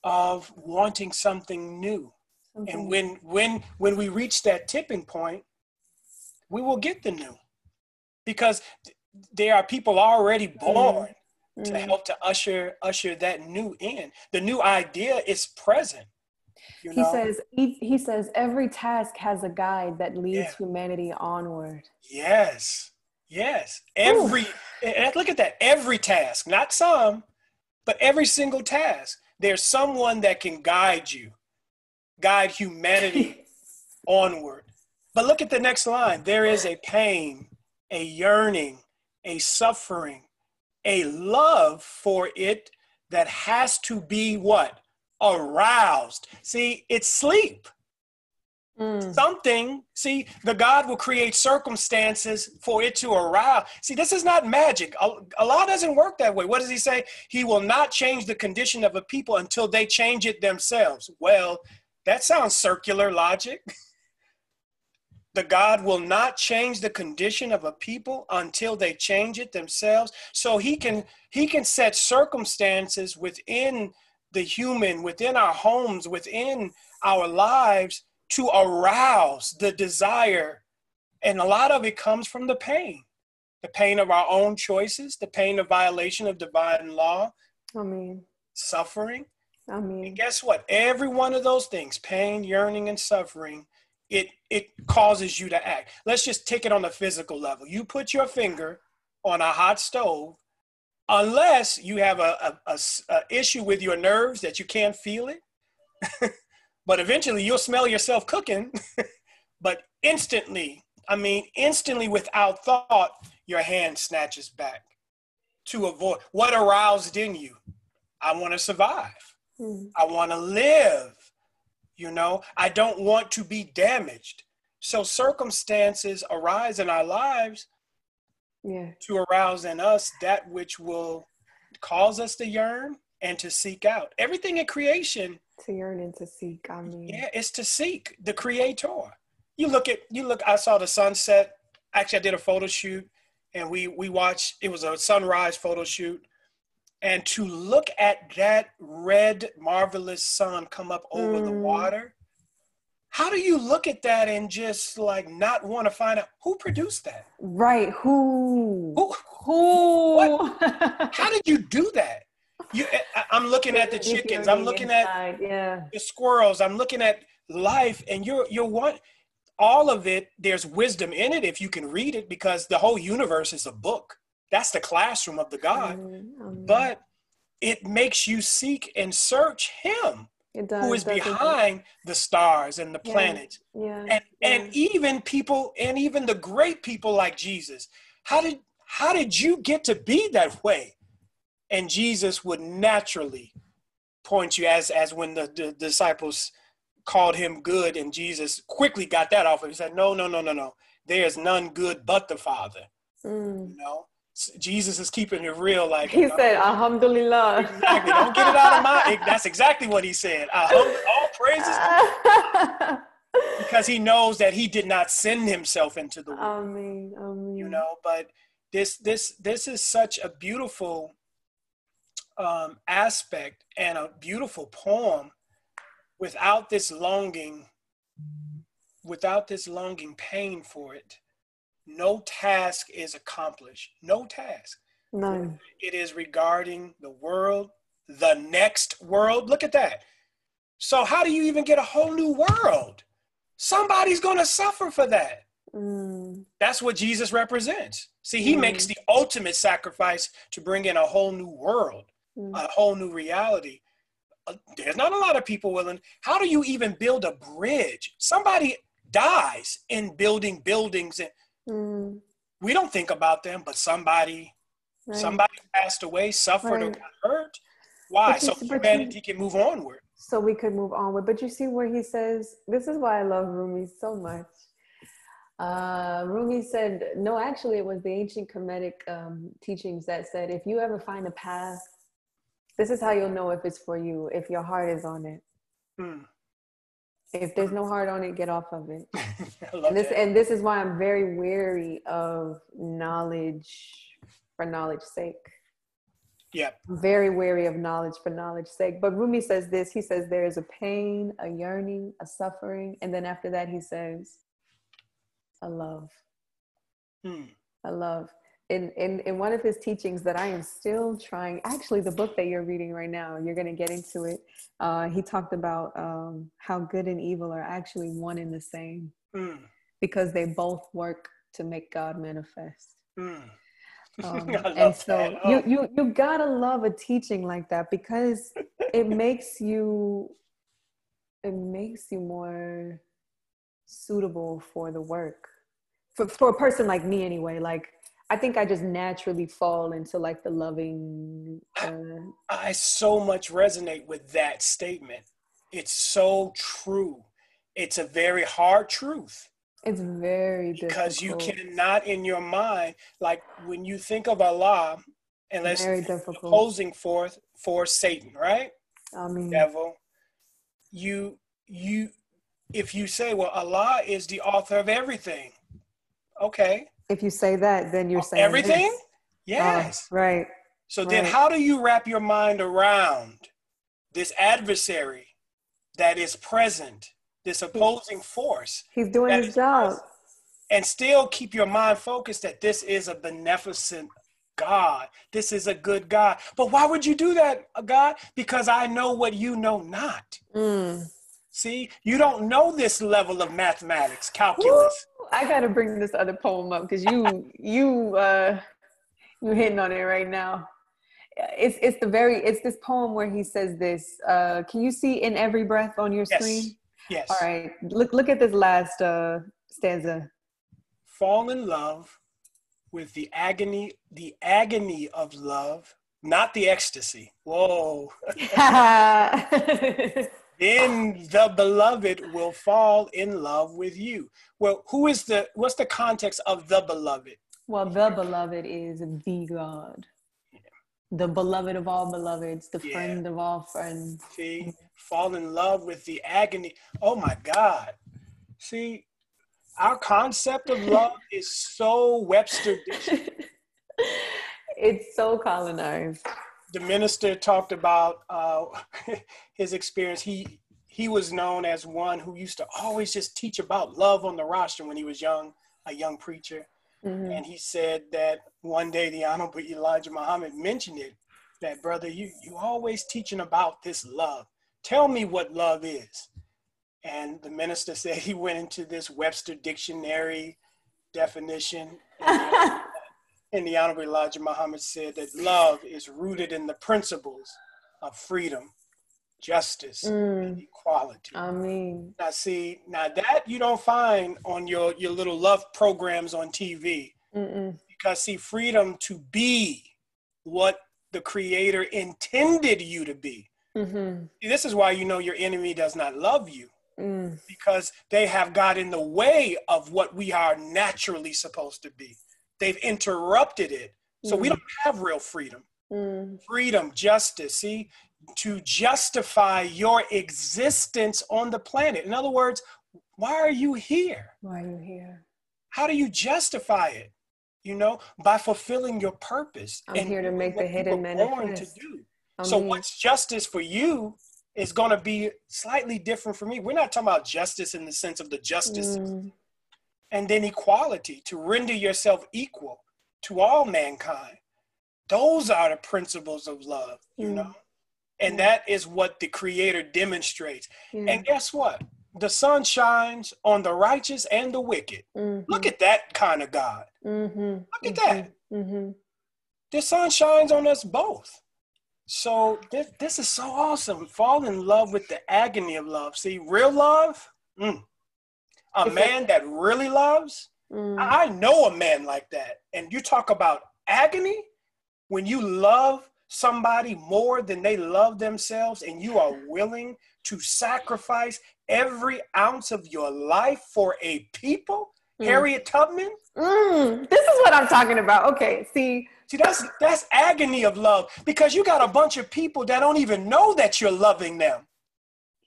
Speaker 2: of wanting something new. Something and when when when we reach that tipping point, we will get the new because there are people already mm-hmm. born mm-hmm. to help to usher usher that new in. The new idea is present.
Speaker 1: You know? He says he, he says every task has a guide that leads yeah. humanity onward.
Speaker 2: Yes. Yes. Every and look at that. Every task, not some, but every single task. There's someone that can guide you, guide humanity onward. But look at the next line. There is a pain a yearning, a suffering, a love for it that has to be what? Aroused. See, it's sleep. Mm. Something, see, the God will create circumstances for it to arouse. See, this is not magic. Allah doesn't work that way. What does he say? He will not change the condition of a people until they change it themselves. Well, that sounds circular logic. the God will not change the condition of a people until they change it themselves. So he can he can set circumstances within the human, within our homes, within our lives to arouse the desire. And a lot of it comes from the pain. The pain of our own choices, the pain of violation of divine law.
Speaker 1: I mean
Speaker 2: suffering.
Speaker 1: I mean
Speaker 2: and guess what? Every one of those things, pain, yearning, and suffering, it it causes you to act. Let's just take it on the physical level. You put your finger on a hot stove, unless you have a, a, a, a issue with your nerves that you can't feel it. but eventually you'll smell yourself cooking. but instantly, I mean, instantly without thought, your hand snatches back to avoid what aroused in you. I want to survive. Mm. I want to live. You know, I don't want to be damaged. So circumstances arise in our lives
Speaker 1: yeah.
Speaker 2: to arouse in us that which will cause us to yearn and to seek out. Everything in creation
Speaker 1: to yearn and to seek. I mean,
Speaker 2: yeah, it's to seek the creator. You look at you look. I saw the sunset. Actually, I did a photo shoot, and we we watched. It was a sunrise photo shoot, and to look at that red, marvelous sun come up over mm. the water, how do you look at that and just like not want to find out who produced that?
Speaker 1: Right. Who?
Speaker 2: Who?
Speaker 1: Who?
Speaker 2: What? how did you do that? You, I'm looking at the chickens. I'm looking at
Speaker 1: yeah.
Speaker 2: the squirrels. I'm looking at life, and you're you're what? All of it. There's wisdom in it if you can read it, because the whole universe is a book. That's the classroom of the God. Mm-hmm. But it makes you seek and search Him,
Speaker 1: does,
Speaker 2: who is behind the stars and the planets,
Speaker 1: yeah,
Speaker 2: and
Speaker 1: yeah.
Speaker 2: and even people and even the great people like Jesus. How did how did you get to be that way? And Jesus would naturally point you as as when the, the disciples called him good, and Jesus quickly got that off. He said, "No, no, no, no, no. There is none good but the Father."
Speaker 1: Mm.
Speaker 2: You know, Jesus is keeping it real. Like
Speaker 1: he said, Alhamdulillah.
Speaker 2: Exactly. Don't get it out of my. That's exactly what he said. All praises. because he knows that he did not send himself into the world.
Speaker 1: Amen. Amen.
Speaker 2: You know, but this this this is such a beautiful um, aspect and a beautiful poem. Without this longing, without this longing pain for it, no task is accomplished. No task.
Speaker 1: No.
Speaker 2: It is regarding the world, the next world. Look at that. So, how do you even get a whole new world? Somebody's going to suffer for that.
Speaker 1: Mm.
Speaker 2: That's what Jesus represents. See, he mm. makes the ultimate sacrifice to bring in a whole new world, mm. a whole new reality. Uh, there's not a lot of people willing. How do you even build a bridge? Somebody dies in building buildings and
Speaker 1: Mm.
Speaker 2: We don't think about them, but somebody, right. somebody passed away, suffered, right. or got hurt. Why? so humanity you, can move onward.
Speaker 1: So we could move onward. But you see where he says, this is why I love Rumi so much. Uh, Rumi said, no, actually, it was the ancient Kemetic um, teachings that said, if you ever find a path, this is how you'll know if it's for you, if your heart is on it.
Speaker 2: Hmm.
Speaker 1: If there's no heart on it, get off of it. and this and this is why I'm very wary of knowledge for knowledge sake.
Speaker 2: Yeah.
Speaker 1: I'm very wary of knowledge for knowledge sake. But Rumi says this, he says there is a pain, a yearning, a suffering, and then after that he says a love.
Speaker 2: Hmm.
Speaker 1: A love in, in, in one of his teachings that I am still trying, actually, the book that you're reading right now, you're going to get into it. Uh, he talked about um, how good and evil are actually one and the same
Speaker 2: mm.
Speaker 1: because they both work to make God manifest.
Speaker 2: Mm.
Speaker 1: Um, and so oh. you, you, you gotta love a teaching like that because it makes you, it makes you more suitable for the work for, for a person like me anyway. Like, I think I just naturally fall into like the loving. Uh,
Speaker 2: I so much resonate with that statement. It's so true. It's a very hard truth.
Speaker 1: It's very
Speaker 2: because
Speaker 1: difficult.
Speaker 2: you cannot in your mind, like when you think of Allah, and let's opposing forth for Satan, right?
Speaker 1: I mean,
Speaker 2: devil. You you if you say, well, Allah is the author of everything, okay.
Speaker 1: If you say that, then you're saying
Speaker 2: everything?
Speaker 1: this.
Speaker 2: Yes.
Speaker 1: Oh, right.
Speaker 2: So then,
Speaker 1: Right.
Speaker 2: how do you wrap your mind around this adversary that is present, this opposing force,
Speaker 1: He's doing his job.
Speaker 2: present. and still keep your mind focused that this is a beneficent God? This is a good God. But why would you do that, uh, God? Because I know what you know not.
Speaker 1: Mm.
Speaker 2: See, you don't know this level of mathematics, calculus.
Speaker 1: I gotta bring this other poem up because you you uh you hitting on it right now. It's it's the very it's this poem where he says this. Uh, can you see in every breath on your
Speaker 2: Yes.
Speaker 1: screen?
Speaker 2: Yes.
Speaker 1: All right, look look at this last uh stanza.
Speaker 2: Fall in love with the agony, the agony of love, not the ecstasy. Whoa. then the beloved will fall in love with you. Well, who is the what's the context of the beloved?
Speaker 1: well, the beloved is the God, the beloved of all beloveds, the
Speaker 2: Yeah.
Speaker 1: friend of all friends.
Speaker 2: See, fall in love with the agony. Oh my God. See, our concept of love is so Webster
Speaker 1: it's so colonized.
Speaker 2: The minister talked about uh, his experience. He he was known as one who used to always just teach about love on the roster when he was young, a young preacher.
Speaker 1: Mhm.
Speaker 2: And he said that one day the Honorable Elijah Muhammad mentioned it. That brother, you you always teaching about this love. Tell me what love is. And the minister said he went into this Webster dictionary definition. And the Honorable Elijah Muhammad said that love is rooted in the principles of freedom, justice, and
Speaker 1: Mm,
Speaker 2: equality.
Speaker 1: I mean,
Speaker 2: Now, see, now that you don't find on your, your little love programs on TV,
Speaker 1: mm-mm.
Speaker 2: because see, freedom to be what the Creator intended you to be.
Speaker 1: Mhm.
Speaker 2: See, this is why you know your enemy does not love you,
Speaker 1: Mm.
Speaker 2: because they have got in the way of what we are naturally supposed to be. They've interrupted it. So we
Speaker 1: Mm.
Speaker 2: don't have real freedom.
Speaker 1: Mm.
Speaker 2: freedom, justice, see, to justify your existence on the planet. In other words, why are you here?
Speaker 1: Why are you here?
Speaker 2: How do you justify it? You know, by fulfilling your purpose.
Speaker 1: I'm here to make the hidden manifest.
Speaker 2: To do. So
Speaker 1: mean,
Speaker 2: what's justice for you is going to be slightly different for me. We're not talking about justice in the sense of the justice
Speaker 1: mm,
Speaker 2: and then equality to render yourself equal to all mankind those are the principles of love you
Speaker 1: Mm.
Speaker 2: know and
Speaker 1: Mm.
Speaker 2: that is what the creator demonstrates
Speaker 1: yeah.
Speaker 2: and guess what the sun shines on the righteous and the wicked
Speaker 1: Mhm.
Speaker 2: look at that kind of god
Speaker 1: Mhm.
Speaker 2: look at that
Speaker 1: Mhm.
Speaker 2: the sun shines on us both so this, this is so awesome fall in love with the agony of love see real love mm. A
Speaker 1: It's like-
Speaker 2: man that really loves
Speaker 1: Mm.
Speaker 2: I know a man like that. And you talk about agony when you love somebody more than they love themselves and you are willing to sacrifice every ounce of your life for a people.
Speaker 1: Mm.
Speaker 2: Harriet Tubman.
Speaker 1: Mm. This is what I'm talking about. Okay, see,
Speaker 2: See, that's that's agony of love because you got a bunch of people that don't even know that you're loving them.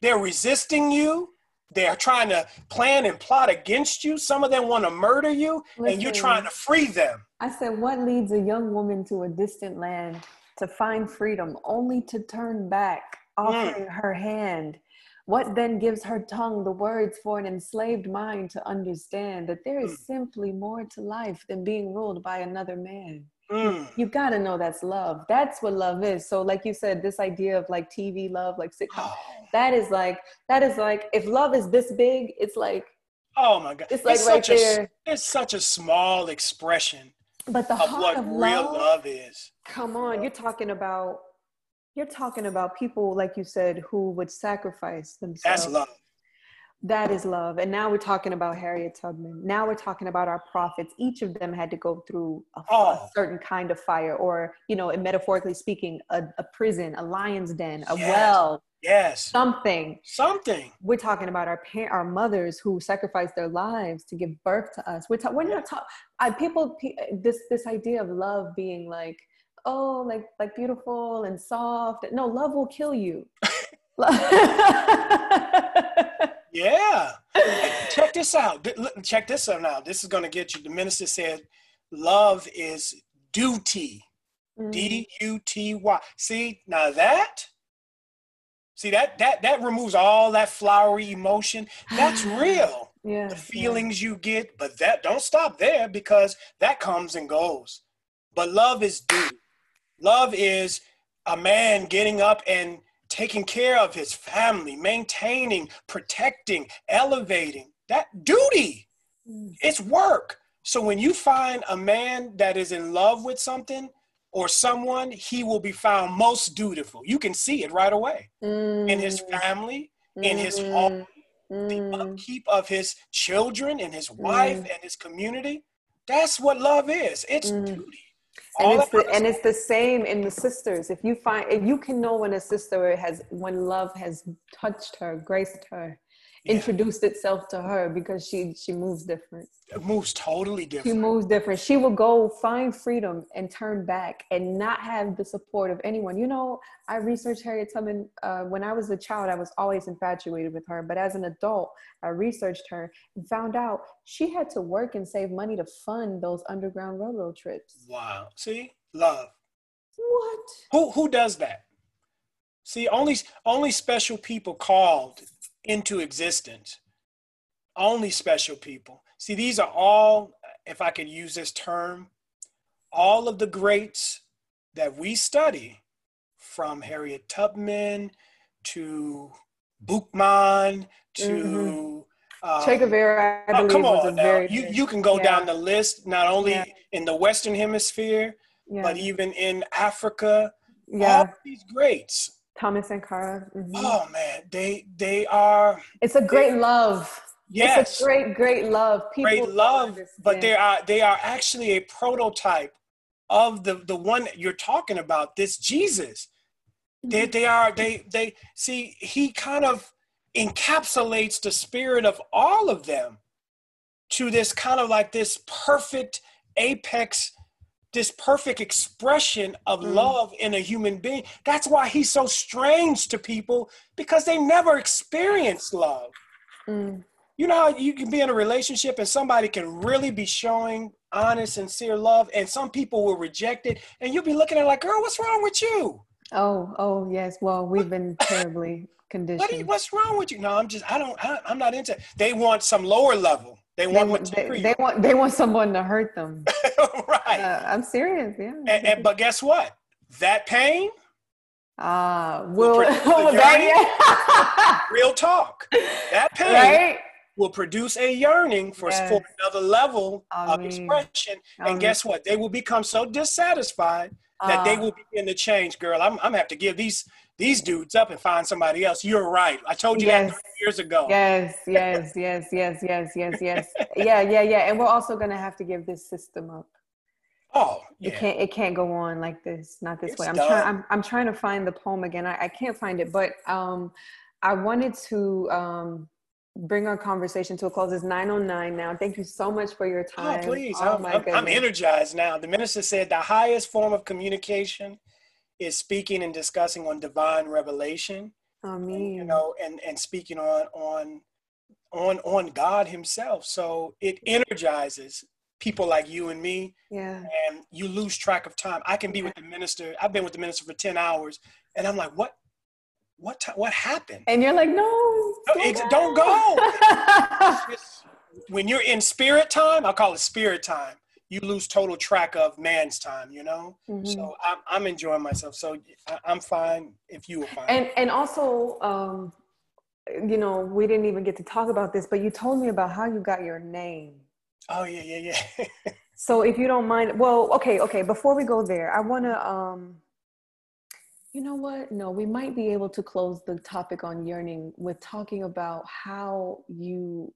Speaker 2: They're resisting you. They're trying to plan and plot against you. Some of them want to murder you, and you're trying to free them.
Speaker 1: I said, what leads a young woman to a distant land to find freedom only to turn back, hmm. offering her hand? What then gives her tongue the words for an enslaved mind to understand that there is hmm. simply more to life than being ruled by another man?
Speaker 2: Mm.
Speaker 1: You gotta know that's love. That's what love is. So, like you said, this idea of like TV love, like sitcom,
Speaker 2: Oh,
Speaker 1: that is like, that is like, if love is this big, it's like,
Speaker 2: oh my God!
Speaker 1: it's like right
Speaker 2: such a,
Speaker 1: there.
Speaker 2: it's such a small expression
Speaker 1: But the
Speaker 2: of
Speaker 1: heart
Speaker 2: what
Speaker 1: of
Speaker 2: real
Speaker 1: love,
Speaker 2: love is.
Speaker 1: come on you're talking about you're talking about people like you said who would sacrifice themselves
Speaker 2: That's love.
Speaker 1: That is love and now we're talking about harriet tubman now we're talking about our prophets each of them had to go through a, a
Speaker 2: Oh.
Speaker 1: certain kind of fire or you know metaphorically speaking a, a prison a lion's den a
Speaker 2: Yes.
Speaker 1: well
Speaker 2: Yes,
Speaker 1: something
Speaker 2: something.
Speaker 1: we're talking about our par- our mothers who sacrificed their lives to give birth to us. We're ta- we're not talking. People pe- this this idea of love being like oh like like beautiful and soft. No, love will kill you.
Speaker 2: Yeah. check this out. Check this out now. This is going to get you. The minister said, love is duty. Mm. D U T Y. See, now that, see that that that removes all that flowery emotion. That's real.
Speaker 1: Yeah.
Speaker 2: The feelings yeah. you get, but that don't stop there because that comes and goes. But love is duty. Love is a man getting up and taking care of his family, maintaining, protecting, elevating. That duty, mm. it's work. So when you find a man that is in love with something or someone, he will be found most dutiful. You can see it right away mm. in his mm. family, mm. in his mm. home, mm. the upkeep of his children and his wife and his community. That's what love is. It's duty
Speaker 1: and it's the, and it's the same in the sisters. If you find if you can know when a sister has when love has touched her graced her yeah. introduced itself to her because she she moves different.
Speaker 2: It moves totally different.
Speaker 1: she moves different. She will go find freedom and turn back and not have the support of anyone. You know i researched harriet tubman uh, when i was a child i was always infatuated with her but as an adult i researched her and found out she had to work and save money to fund those underground railroad trips.
Speaker 2: Wow. See? Love.
Speaker 1: What?
Speaker 2: Who who does that? See only only special people called into existence. Only special people. See, these are all, if I could use this term, all of the greats that we study, from Harriet Tubman to Boukman to mm-hmm.
Speaker 1: Um, che Guevara, I oh, come on
Speaker 2: now. you, you can go yeah. down the list, not only yeah. in the Western Hemisphere, yeah. but even in Africa. Yeah. All these greats
Speaker 1: Thomas Sankara. Mm-hmm.
Speaker 2: Oh man, they they are.
Speaker 1: It's a great love. Yes, it's a great great love.
Speaker 2: People great love, but they are they are actually a prototype of the the one you're talking about. This Jesus. Mm-hmm. They they are they they see he kind of encapsulates the spirit of all of them to this kind of like this perfect apex this perfect expression of mm. love in a human being. That's why he's so strange to people because they never experienced love. Mm. You know how you can be in a relationship and somebody can really be showing honest, sincere love, and some people will reject it, and you'll be looking at it like, girl, what's wrong with you?
Speaker 1: Oh, oh yes. Well, we've been terribly conditioned.
Speaker 2: What you, what's wrong with you? No, I'm just, I don't, I, I'm not into. They want some lower level. They want
Speaker 1: they, they, they, want they want someone to hurt them.
Speaker 2: right.
Speaker 1: Uh, I'm serious. Yeah.
Speaker 2: And, and, but guess what? That pain.
Speaker 1: Ah, uh, will, will that,
Speaker 2: real talk. That pain right? will produce a yearning for, yes. for another level I of mean, expression. I and mean, guess what? They will become so dissatisfied that uh, they will begin to change. Girl, I'm I'm gonna have to give these these dudes up and find somebody else. You're right. I told you yes. that years ago.
Speaker 1: Yes, yes, yes, yes, yes, yes, yes. yeah, yeah, yeah. And we're also gonna have to give this system up.
Speaker 2: Oh,
Speaker 1: yeah. It can't it can't go on like this, not this it's way. I'm trying I'm I'm trying to find the poem again. I, I can't find it, but um I wanted to um bring our conversation to a close. It's 909 now. Thank you so much for your oh, time.
Speaker 2: Oh, please. Oh, I'm, I'm, I'm energized now. The minister said the highest form of communication is speaking and discussing on divine revelation.
Speaker 1: I mean,
Speaker 2: you know, and and speaking on on on on God Himself. So it energizes people like you and me.
Speaker 1: Yeah.
Speaker 2: And you lose track of time. I can be with the minister. I've been with the minister for ten hours, and I'm like, what? What? T- what happened?
Speaker 1: And you're like, no,
Speaker 2: don't, don't go. when you're in spirit time, I call it spirit time you lose total track of man's time, you know? Mm-hmm. So I'm, I'm enjoying myself. So I'm fine if you are fine.
Speaker 1: And, and also, um, you know, we didn't even get to talk about this, but you told me about how you got your name.
Speaker 2: Oh yeah, yeah, yeah.
Speaker 1: so if you don't mind, well, okay, okay. Before we go there, I want to, um, you know what? No, we might be able to close the topic on yearning with talking about how you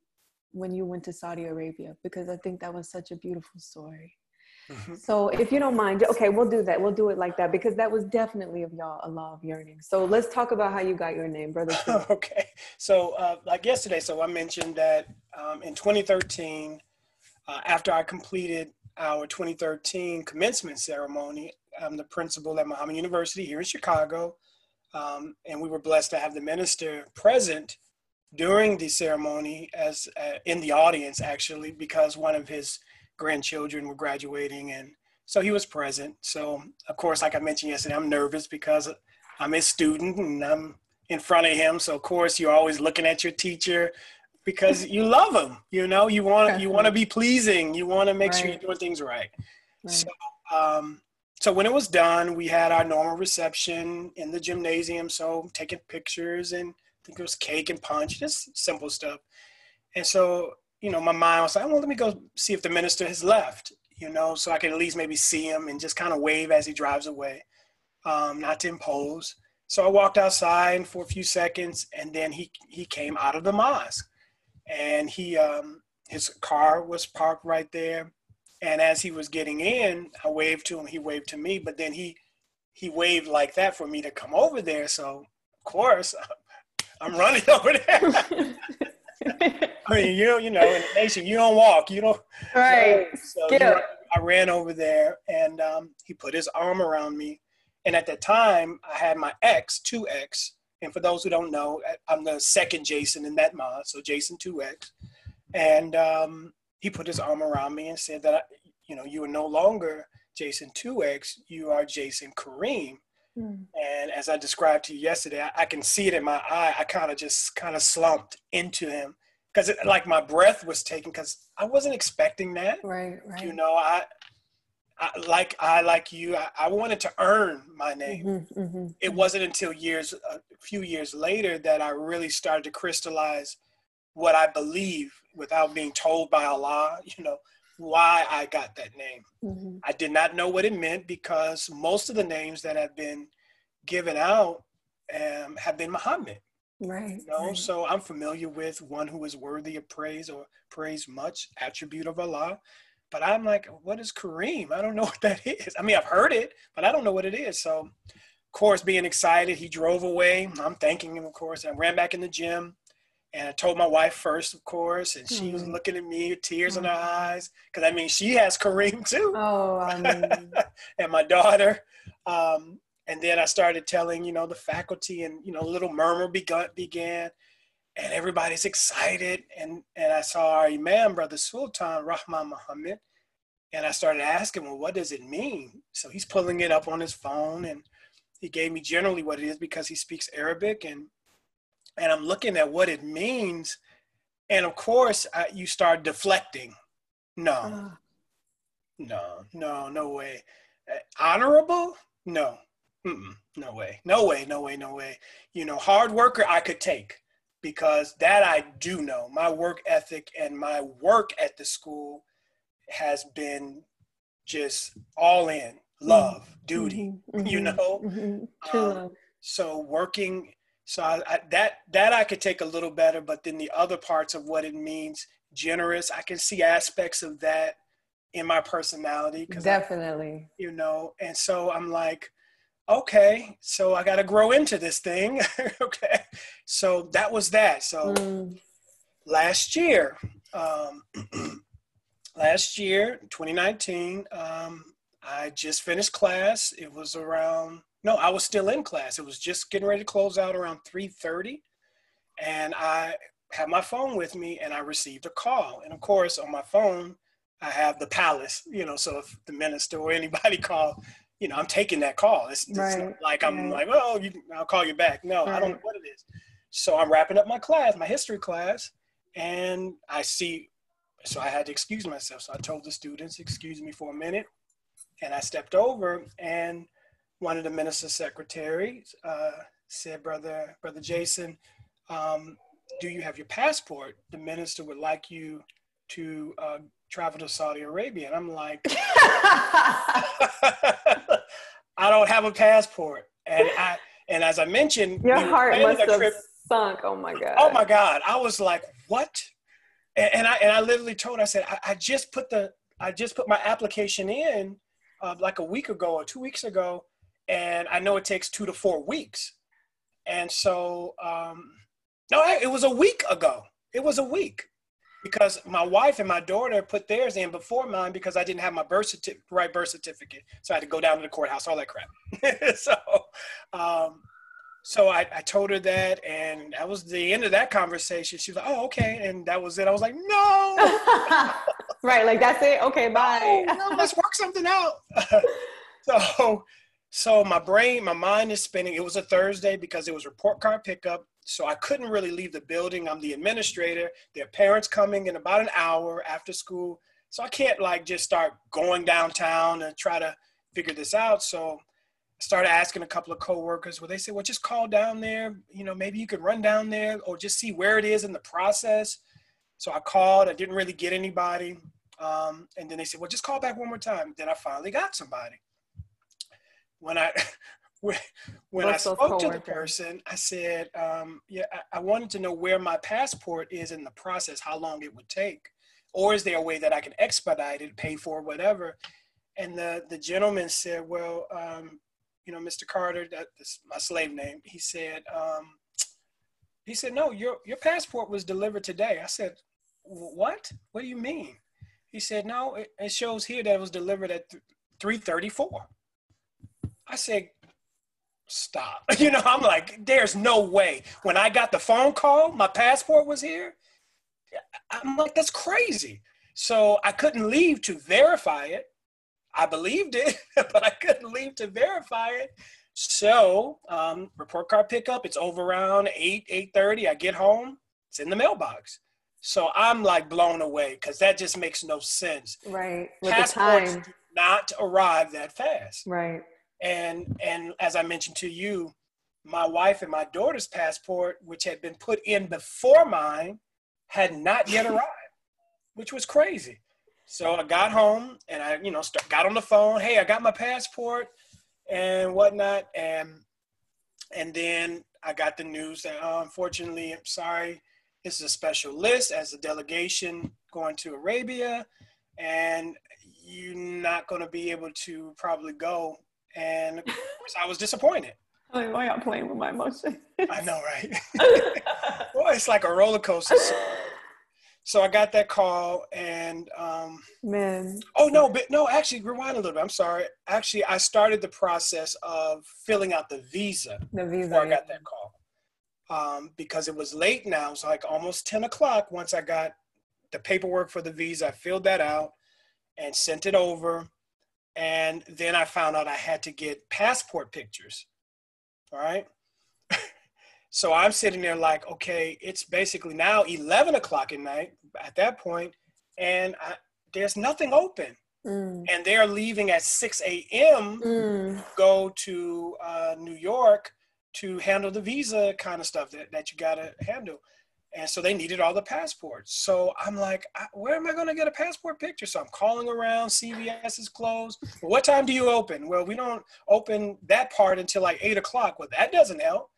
Speaker 1: when you went to Saudi Arabia because I think that was such a beautiful story. Mm-hmm. So if you don't mind, okay, we'll do that. We'll do it like that because that was definitely of y'all a law of yearning. So let's talk about how you got your name, brother.
Speaker 2: okay. So uh, like yesterday, so I mentioned that um, in 2013, uh, after I completed our 2013 commencement ceremony, I'm the principal at Muhammad University here in Chicago. Um, and we were blessed to have the minister present during the ceremony as uh, in the audience actually because one of his grandchildren were graduating and so he was present. So of course like i mentioned yesterday i'm nervous because i'm his student and i'm in front of him. So of course you're always looking at your teacher because you love him you know? You want you want to be pleasing. You want to make right. sure you're doing things right, right. so um so when it was done we had our normal reception in the gymnasium so taking pictures and think it was cake and punch, just simple stuff. And so, you know, my mind was like, well, let me go see if the minister has left, you know, so I can at least maybe see him and just kind of wave as he drives away, um, not to impose. So I walked outside for a few seconds, and then he he came out of the mosque, and he um, his car was parked right there. And as he was getting in, I waved to him. He waved to me, but then he he waved like that for me to come over there. So of course, I'm running over there. I mean, you know, you know, in the nation, you don't walk, you don't.
Speaker 1: Right.
Speaker 2: So, so you know, I ran over there, and um, he put his arm around me. And at that time, I had my ex, two X. And for those who don't know, I'm the second Jason in that mod, so Jason two X. And um, he put his arm around me and said that, I, you know, you are no longer Jason two X, you are Jason Kareem. Mm. And as I described to you yesterday, I, I can see it in my eye. I kind of just kind of slumped into him because like my breath was taken because I wasn't expecting that.
Speaker 1: Right, right.
Speaker 2: You know, I, I like I like you. I, I, wanted to earn my name. Mm-hmm, mm-hmm, it mm-hmm. wasn't until years, a few years later, that I really started to crystallize what I believe without being told by Allah. You know, why I got that name. Mm-hmm. I did not know what it meant because most of the names that have been given out um, have been Muhammad.
Speaker 1: Right.
Speaker 2: You know?
Speaker 1: right.
Speaker 2: So I'm familiar with one who is worthy of praise or praise much, attribute of Allah. But I'm like, what is Kareem? I don't know what that is. I mean, I've heard it, but I don't know what it is. So, of course, being excited, he drove away. I'm thanking him, of course. I ran back in the gym. And I told my wife first, of course, and she mm-hmm. was looking at me with tears mm-hmm. in her eyes. Because I mean, she has Kareem too.
Speaker 1: Oh, I mean.
Speaker 2: and my daughter. Um, and then I started telling, you know, the faculty, and you know, a little murmur begun, began, and everybody's excited. And and I saw our imam, brother Sultan Rahman Muhammad, and I started asking, well, what does it mean? So he's pulling it up on his phone, and he gave me generally what it is because he speaks Arabic, and and I'm looking at what it means. And of course, I, you start deflecting. No, uh. no, no, no way. Uh, honorable? No, Mm-mm, no way, no way, no way, no way. You know, hard worker I could take because that I do know. My work ethic and my work at the school has been just all in love, mm-hmm. duty, mm-hmm. you know. Mm-hmm. Um, so working so I, I, that that I could take a little better, but then the other parts of what it means, generous, I can see aspects of that in my personality.
Speaker 1: Definitely.
Speaker 2: I, you know, and so I'm like, okay, so I got to grow into this thing. okay, so that was that. So mm. last year, um, last year, 2019, um, I just finished class. It was around no, I was still in class. It was just getting ready to close out around 3:30, and I had my phone with me, and I received a call. And of course, on my phone, I have the palace. You know, so if the minister or anybody call, you know, I'm taking that call. It's, it's right. like I'm right. like, well, you, I'll call you back. No, right. I don't know what it is. So I'm wrapping up my class, my history class, and I see. So I had to excuse myself. So I told the students, "Excuse me for a minute," and I stepped over and one of the minister secretaries uh, said, "Brother, brother Jason, um, do you have your passport? The minister would like you to uh, travel to Saudi Arabia." And I'm like, "I don't have a passport." And I and as I mentioned,
Speaker 1: your heart must have trip, sunk. Oh my god!
Speaker 2: Oh my god! I was like, "What?" And, and I and I literally told, I said, I, I just put the I just put my application in uh, like a week ago or two weeks ago and I know it takes two to four weeks. And so, um, no, it was a week ago. It was a week because my wife and my daughter put theirs in before mine because I didn't have my birth certificate, right birth certificate. So I had to go down to the courthouse, all that crap. so, um, so I, I told her that, and that was the end of that conversation. She was like, "Oh, okay," and that was it. I was like, "No."
Speaker 1: right, like that's it. Okay, bye.
Speaker 2: No, no, let's work something out. so, so my brain, my mind is spinning. It was a Thursday because it was report card pickup, so I couldn't really leave the building. I'm the administrator. Their parents coming in about an hour after school, so I can't like just start going downtown and try to figure this out. So I started asking a couple of coworkers where they said, well, just call down there. You know, maybe you could run down there or just see where it is in the process. So I called. I didn't really get anybody. Um, and then they said, well, just call back one more time. Then I finally got somebody. When I when, I spoke to the person, I said, um, yeah, I, I wanted to know where my passport is in the process, how long it would take. Or is there a way that I can expedite it, pay for whatever? And the, the gentleman said, well, um, you know, Mr. Carter, that's my slave name. He said, um, he said, no, your, your passport was delivered today. I said, what? What do you mean? He said, no, it, it shows here that it was delivered at 334. I said, stop. You know, I'm like, there's no way. When I got the phone call, my passport was here. I'm like, that's crazy. So I couldn't leave to verify it. I believed it, but I couldn't leave to verify it. So um, report card pickup, it's over around 8, 8.30. I get home, it's in the mailbox. So I'm like blown away because that just makes no sense.
Speaker 1: Right. With Passports the time.
Speaker 2: not arrive that fast.
Speaker 1: Right.
Speaker 2: And and as I mentioned to you, my wife and my daughter's passport, which had been put in before mine, had not yet arrived, which was crazy. So I got home and I, you know, start, got on the phone. Hey, I got my passport and whatnot, and and then I got the news that oh, unfortunately, I'm sorry, this is a special list as a delegation going to Arabia, and you're not going to be able to probably go. And of course, I was disappointed.
Speaker 1: Mean, why you playing with my emotions?
Speaker 2: I know, right? well, it's like a roller coaster so I got that call and um
Speaker 1: man.
Speaker 2: Oh no, but no, actually rewind a little bit. I'm sorry. Actually, I started the process of filling out the visa.
Speaker 1: The visa.
Speaker 2: Before I got that call. Um, because it was late now, so like almost 10 o'clock once I got the paperwork for the visa, I filled that out and sent it over. And then I found out I had to get passport pictures. All right. So I'm sitting there like, okay, it's basically now 11 o'clock at night at that point, and I, there's nothing open. Mm. And they're leaving at 6 a.m. Mm. go to uh, New York to handle the visa kind of stuff that, that you got to handle. And so they needed all the passports. So I'm like, where am I going to get a passport picture? So I'm calling around. CVS is closed. Well, what time do you open? Well, we don't open that part until like eight o'clock. Well, that doesn't help.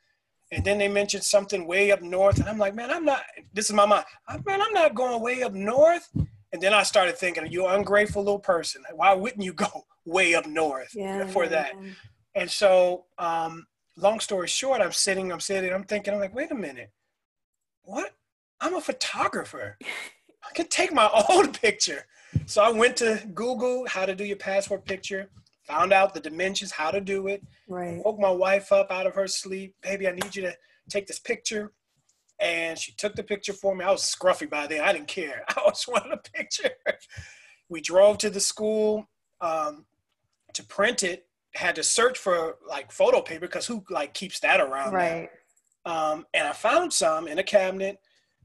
Speaker 2: And then they mentioned something way up north. And I'm like, man, I'm not, this is my mind. I'm, man, I'm not going way up north. And then I started thinking, you're ungrateful little person. Why wouldn't you go way up north yeah, for that? Yeah. And so, um, long story short, I'm sitting, I'm sitting, I'm thinking, I'm like, wait a minute. What? I'm a photographer. I could take my own picture. So I went to Google how to do your passport picture found out the dimensions, how to do it.
Speaker 1: Right.
Speaker 2: Woke my wife up out of her sleep. Baby, I need you to take this picture. And she took the picture for me. I was scruffy by then. I didn't care. I just wanted a picture. we drove to the school um, to print it. Had to search for like photo paper because who like keeps that around?
Speaker 1: Right.
Speaker 2: Um, and I found some in a cabinet,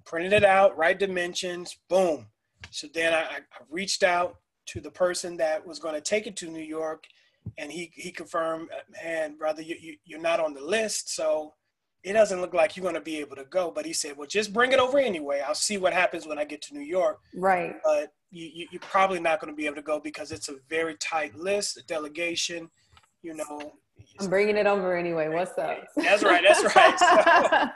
Speaker 2: printed it out, right dimensions, boom. So then I, I reached out to the person that was going to take it to New York, and he he confirmed, man, brother, you, you you're not on the list, so it doesn't look like you're going to be able to go. But he said, well, just bring it over anyway. I'll see what happens when I get to New York.
Speaker 1: Right.
Speaker 2: But you, you, you're probably not going to be able to go because it's a very tight list, a delegation. You know.
Speaker 1: I'm bringing it over anyway. What's up?
Speaker 2: That's right. That's right. So,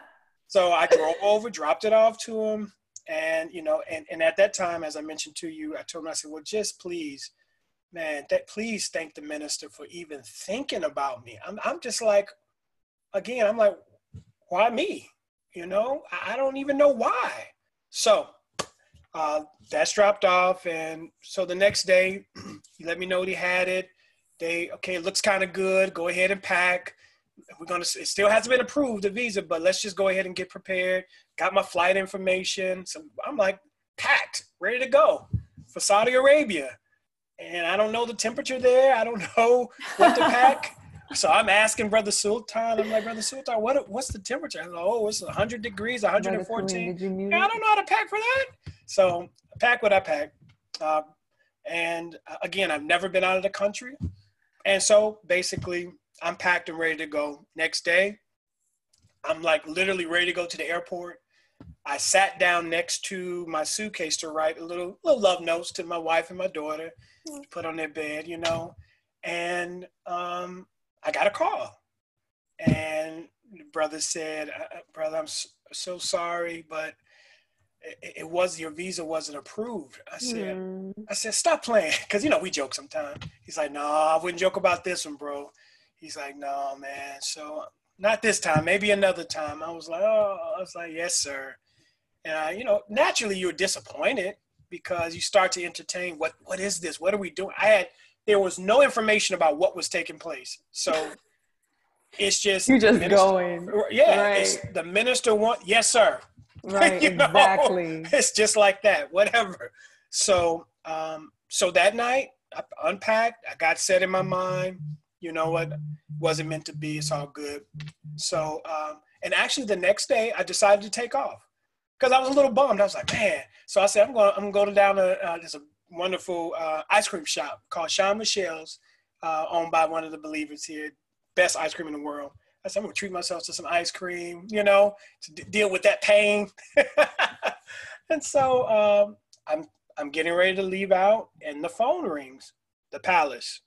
Speaker 2: so I drove over, dropped it off to him and, you know, and, and at that time, as I mentioned to you, I told him, I said, well, just please, man, that please thank the minister for even thinking about me. I'm, I'm just like, again, I'm like, why me? You know, I don't even know why. So uh, that's dropped off. And so the next day, he let me know he had it. They, okay, it looks kind of good. Go ahead and pack. we're gonna. It still hasn't been approved the visa, but let's just go ahead and get prepared. Got my flight information. So I'm like packed, ready to go for Saudi Arabia. And I don't know the temperature there. I don't know what to pack. so I'm asking Brother Sultan. I'm like, Brother Sultan, what what's the temperature? I'm like, oh, it's 100 degrees, 114. I don't know how to pack for that. So I pack what I pack. Uh, and uh, again, I've never been out of the country. And so basically, I'm packed and ready to go. Next day, I'm like literally ready to go to the airport. I sat down next to my suitcase to write a little little love notes to my wife and my daughter, put on their bed, you know. And um, I got a call, and the brother said, uh, uh, "Brother, I'm so sorry, but it, it, was your visa wasn't approved." I said, mm. "I said stop playing," because you know we joke sometimes. He's like, "No, I wouldn't joke about this one, bro." He's like, "No, man." So not this time, maybe another time. I was like, "Oh," I was like, "Yes, sir." And uh, you know, naturally you're disappointed because you start to entertain what what is this? What are we doing? I had there was no information about what was taking place. So it's just
Speaker 1: you're just minister, going.
Speaker 2: Yeah, right. the minister want yes, sir.
Speaker 1: Right, exactly.
Speaker 2: Know? It's just like that, whatever. So um, so that night I unpacked, I got set in my mind, you know what, wasn't meant to be, it's all good. So um, and actually the next day I decided to take off because I was a little bummed. I was like, man. So I said, I'm going. I'm going down to uh, there's a wonderful uh, ice cream shop called Shawn Michelle's, uh, owned by one of the believers here. Best ice cream in the world. I said, I'm gonna treat myself to some ice cream, you know, to d- deal with that pain. and so um, I'm I'm getting ready to leave out, and the phone rings, the palace,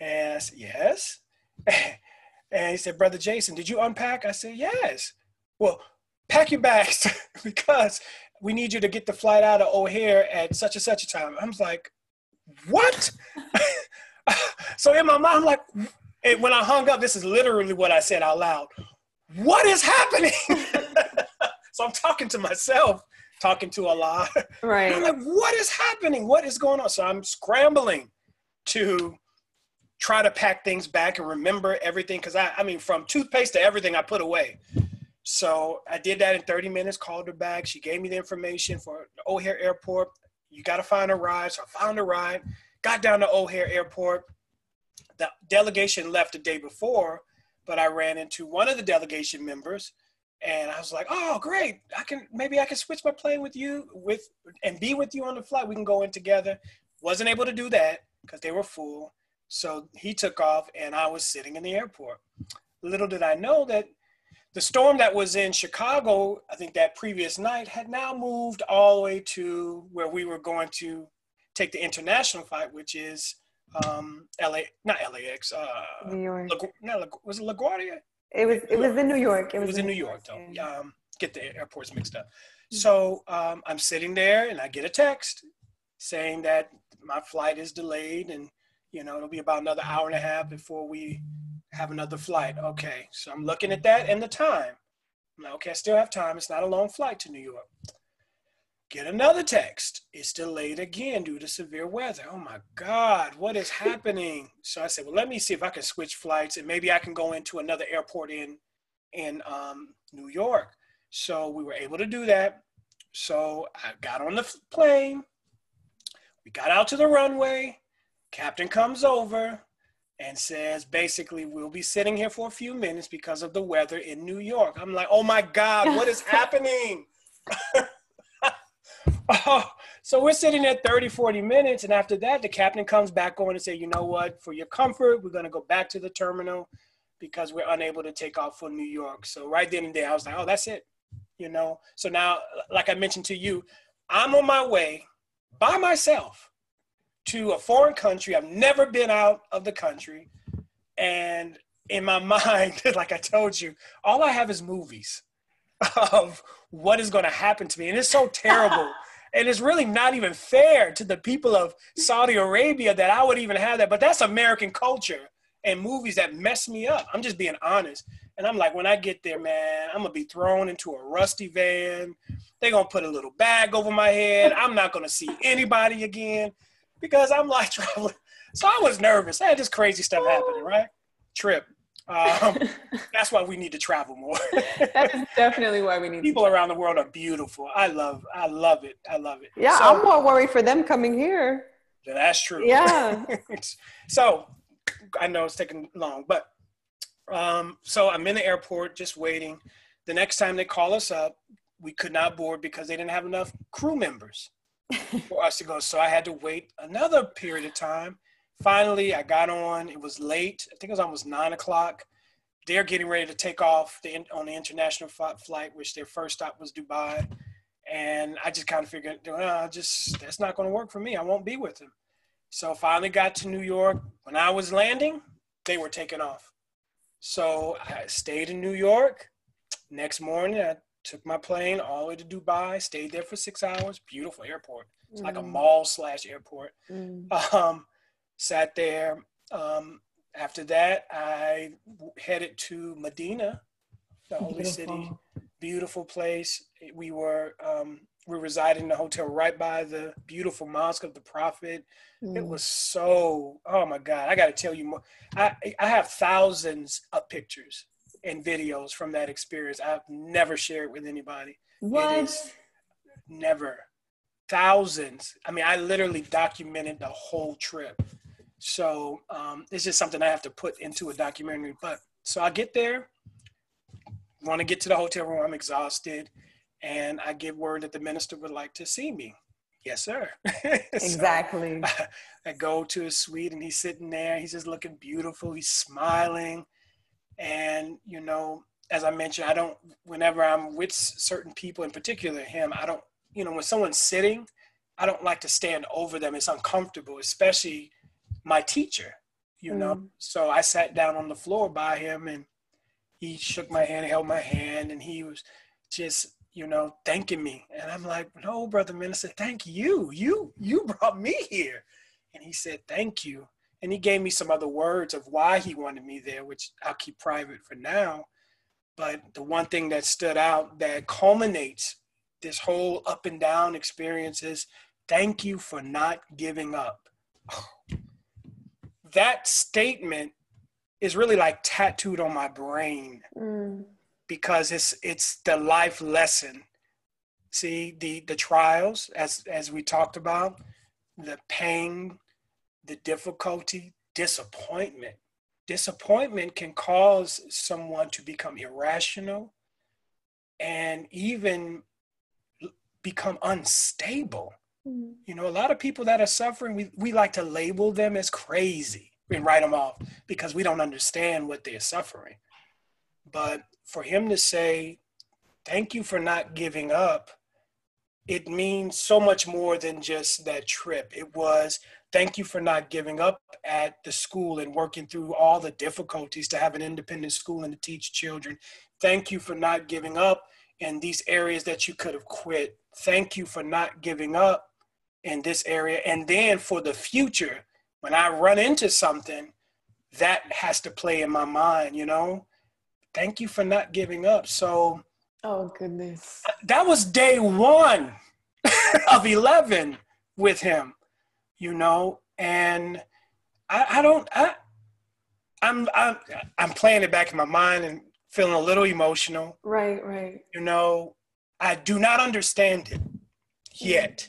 Speaker 2: and I said, yes. and he said, Brother Jason, did you unpack? I said, yes. Well, pack your bags because we need you to get the flight out of O'Hare at such and such a time. I was like, what? so in my mind, I'm like, when I hung up, this is literally what I said out loud. What is happening? so I'm talking to myself, talking to Allah.
Speaker 1: Right.
Speaker 2: I'm like, what is happening? What is going on? So I'm scrambling to try to pack things back and remember everything. Cause I, I mean, from toothpaste to everything I put away. So I did that in 30 minutes, called her back. She gave me the information for O'Hare Airport. You got to find a ride. So I found a ride, got down to O'Hare Airport. The delegation left the day before, but I ran into one of the delegation members and I was like, "Oh, great! I can maybe I can switch my plane with you with and be with you on the flight. We can go in together." Wasn't able to do that because they were full. So he took off, and I was sitting in the airport. Little did I know that the storm that was in Chicago, I think that previous night, had now moved all the way to where we were going to take the international flight, which is um, LA, not LAX, uh,
Speaker 1: New York.
Speaker 2: La, no, La, was it LaGuardia?
Speaker 1: It was. It was in New York.
Speaker 2: It was, it was in New York, York though. Um, get the airports mixed up. So um, I'm sitting there, and I get a text saying that my flight is delayed, and you know it'll be about another hour and a half before we have another flight. Okay, so I'm looking at that and the time. I'm like, okay, I still have time. It's not a long flight to New York. Get another text. It's delayed again due to severe weather. Oh my God, what is happening? So I said, well, let me see if I can switch flights and maybe I can go into another airport in in um, New York. So we were able to do that. So I got on the plane. We got out to the runway. Captain comes over and says basically we'll be sitting here for a few minutes because of the weather in New York. I'm like, oh my God, what is happening? oh, so we're sitting there 30, 40 minutes. And after that, the captain comes back on and say, you know what, for your comfort, we're going to go back to the terminal because we're unable to take off for New York. So right then and there, I was like, oh, that's it. You know, so now, like I mentioned to you, I'm on my way by myself to a foreign country. I've never been out of the country. And in my mind, like I told you, all I have is movies of what is going to happen to me. And it's so terrible. And it's really not even fair to the people of Saudi Arabia that I would even have that. But that's American culture and movies that mess me up. I'm just being honest. And I'm like, when I get there, man, I'm gonna be thrown into a rusty van. They're gonna put a little bag over my head. I'm not gonna see anybody again because I'm like traveling. So I was nervous. I had this crazy stuff happening, right? Trip. Um, that's why we need to travel more.
Speaker 1: That's definitely why we need
Speaker 2: people around the world are beautiful. I love, I love it. I love it.
Speaker 1: Yeah, so, I'm more worried for them coming here.
Speaker 2: That's true.
Speaker 1: Yeah.
Speaker 2: so I know it's taking long, but um, so I'm in the airport just waiting. The next time they call us up, we could not board because they didn't have enough crew members for us to go. So I had to wait another period of time. Finally, I got on. It was late. I think it was almost nine o'clock. They're getting ready to take off the, on the international flight, which their first stop was Dubai. And I just kind of figured, oh, just that's not going to work for me. I won't be with them. So finally got to New York. When I was landing, they were taking off. So I stayed in New York. Next morning, I took my plane all the way to Dubai, stayed there for six hours. Beautiful airport. It's mm. like a mm. mall slash airport. Mm. Um, sat there. Um, after that, I headed to Medina, the holy Beautiful. city. Beautiful place. We were um, we resided in a hotel right by the beautiful mosque of the Prophet. Mm. It was so oh my God! I got to tell you more. I I have thousands of pictures and videos from that experience. I've never shared with anybody.
Speaker 1: What?
Speaker 2: never. Thousands. I mean, I literally documented the whole trip. So um, it's just something I have to put into a documentary. But so I get there, want to get to the hotel room. I'm exhausted, and I give word that the minister would like to see me. Yes, sir.
Speaker 1: Exactly.
Speaker 2: so I, I go to his suite, and he's sitting there. He's just looking beautiful. He's smiling and, you know, as I mentioned, I don't, whenever I'm with certain people, in particular him, I don't, you know, when someone's sitting, I don't like to stand over them. It's uncomfortable, especially my teacher, you know. Mm. So I sat down on the floor by him and he shook my hand, held my hand, and he was just, you know, thanking me. And I'm like, no, brother minister, thank you. You you brought me here. And he said, thank you and he gave me some other words of why he wanted me there, which I'll keep private for now. But the one thing that stood out that culminates this whole up and down experience is thank you for not giving up. That statement is really like tattooed on my brain mm. because it's it's the life lesson. See the the trials as as we talked about, the pain, the difficulty, disappointment. Disappointment can cause someone to become irrational and even become unstable. Mm-hmm. You know, a lot of people that are suffering, we, we like to label them as crazy and write them off because we don't understand what they're suffering. But for him to say, thank you for not giving up, it means so much more than just that trip. It was thank you for not giving up at the school and working through all the difficulties to have an independent school and to teach children. Thank you for not giving up in these areas that you could have quit. Thank you for not giving up in this area. And then for the future, when I run into something, that has to play in my mind, you know? Thank you for not giving up. So,
Speaker 1: oh, goodness.
Speaker 2: That was day one of 11 with him you know, and I, I don't, I, I'm, I'm, I'm playing it back in my mind and feeling a little emotional.
Speaker 1: Right, right.
Speaker 2: You know, I do not understand it yet.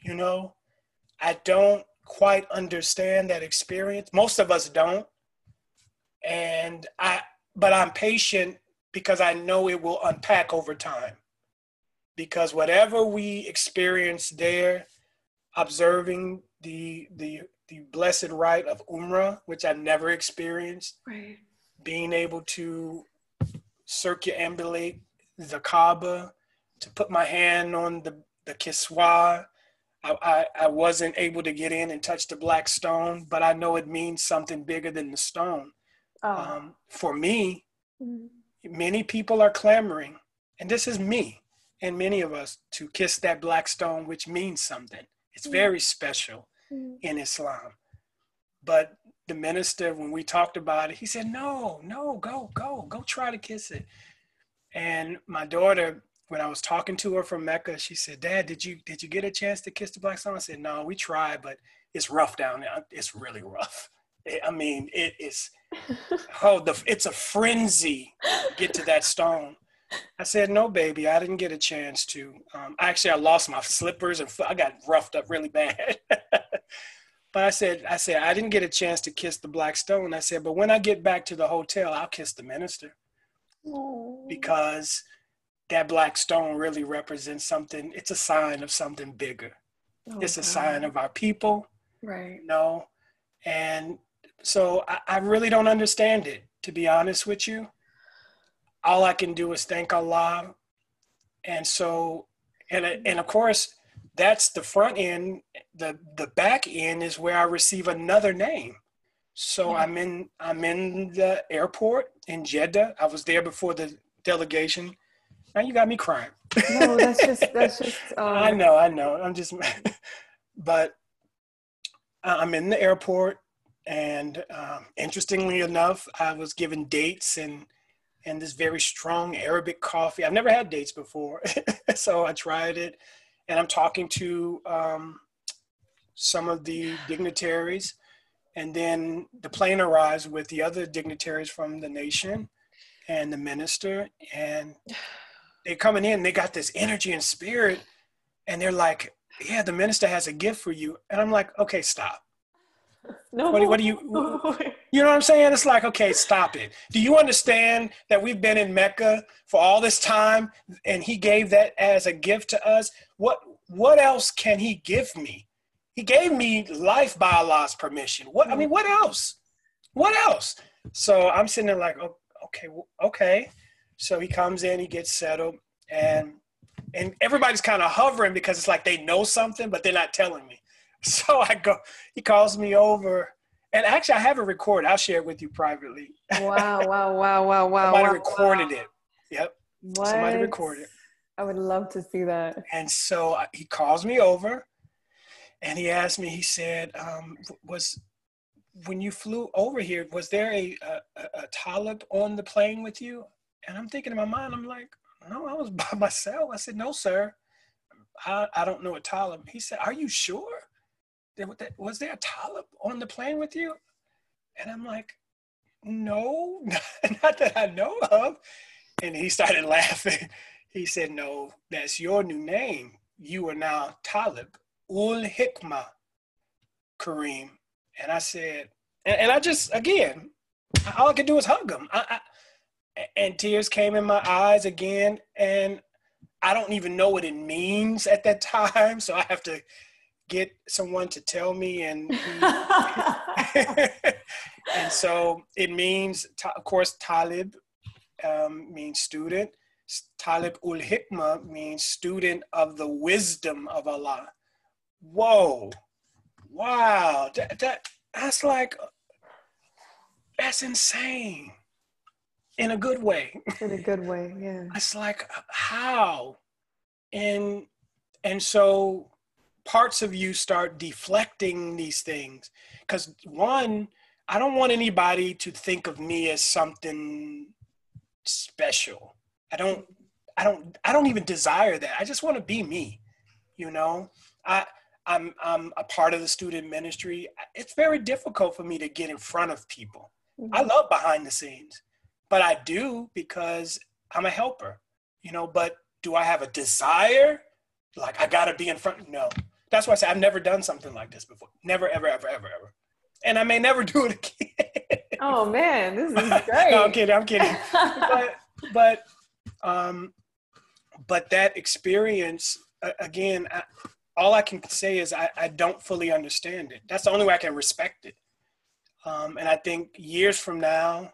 Speaker 2: You know, I don't quite understand that experience. Most of us don't. And I, but I'm patient because I know it will unpack over time. Because whatever we experience there, observing the the the blessed rite of Umrah, which I never experienced.
Speaker 1: Right.
Speaker 2: Being able to circumambulate the Kaaba, to put my hand on the the Kiswa. I, I, I wasn't able to get in and touch the black stone, but I know it means something bigger than the stone. Oh. Um, for me, mm-hmm. many people are clamoring, and this is me and many of us, to kiss that black stone, which means something. It's mm-hmm. very special mm. in Islam. But the minister, when we talked about it, he said, No, no, go, go, go try to kiss it. And my daughter, when I was talking to her from Mecca, she said, Dad, did you did you get a chance to kiss the black stone? I said, No, we tried, but it's rough down there. It's really rough. I mean, it is. Oh, the it's a frenzy. to Get to that stone. I said, no, baby, I didn't get a chance to. Um, actually, I lost my slippers and I got roughed up really bad. but I said, I said, I didn't get a chance to kiss the black stone. I said, but when I get back to the hotel, I'll kiss the minister. Aww. Because that black stone really represents something. It's a sign of something bigger. Oh, it's a God. sign of our people.
Speaker 1: Right.
Speaker 2: You know? And so I, I really don't understand it, to be honest with you. All I can do is thank Allah. And so, and, and of course, that's the front end. The, the back end is where I receive another name. So I'm in I'm in the airport in Jeddah. I was there before the delegation. Now you got me crying.
Speaker 1: No, that's just that's just. Um...
Speaker 2: I know, I know. I'm just, but I'm in the airport, and um, interestingly enough, I was given dates and and this very strong Arabic coffee. I've never had dates before, so I tried it, and I'm talking to um, some of the dignitaries and then the plane arrives with the other dignitaries from the nation and the minister. And they're coming in, they got this energy and spirit. And they're like, yeah, the minister has a gift for you. And I'm like, okay, stop. No. What, what do you, you know what I'm saying? It's like, okay, stop it. Do you understand that we've been in Mecca for all this time and he gave that as a gift to us? What, what else can he give me? He gave me life by Allah's permission. What I mean, mm. what else? What else? So I'm sitting there like, oh, okay, okay. So he comes in, he gets settled, and and everybody's kind of hovering because it's like they know something, but they're not telling me. So I go, he calls me over, and actually I have it recorded. I'll share it with you privately.
Speaker 1: Wow! Wow! Wow! Wow! Wow!
Speaker 2: Somebody
Speaker 1: wow,
Speaker 2: recorded
Speaker 1: wow.
Speaker 2: it. Yep.
Speaker 1: What?
Speaker 2: Somebody recorded. It.
Speaker 1: I would love to see that.
Speaker 2: And so he calls me over and he asked me. He said, um, "Was when you flew over here, was there a, a, a Talib on the plane with you?" And I'm thinking in my mind, I'm like, "No, I was by myself." I said, "No, sir, I, I don't know a Talib." He said, "Are you sure? Was there a Talib on the plane with you?" And I'm like, "No, not that I know of." And he started laughing. He said, "No, that's your new name. You are now Talib." ul hikmah, Kareem. And I said, and, and, I just, again, all I could do was hug him. I, I, and tears came in my eyes again. And I don't even know what it means at that time. So I have to get someone to tell me. And, and so it means, of course, Talib um, means student. Talib ul Hikmah means student of the wisdom of Allah whoa, wow, that, that that's like that's insane in a good way.
Speaker 1: In a good way, yeah.
Speaker 2: It's like how, and and so parts of you start deflecting these things because one, I don't want anybody to think of me as something special. I don't. I don't. I don't even desire that. I just want to be me. You know. I I'm I'm a part of the student ministry. It's very difficult for me to get in front of people. Mm-hmm. I love behind the scenes, but I do because I'm a helper, you know. But do I have a desire? Like I gotta be in front? No. That's why I say I've never done something like this before. Never, ever, ever, ever, ever. And I may never do it again.
Speaker 1: oh man, this is great.
Speaker 2: no, I'm kidding. I'm kidding. but but um, but that experience again. I, all I can say is I, I don't fully understand it. That's the only way I can respect it. Um, and I think years from now,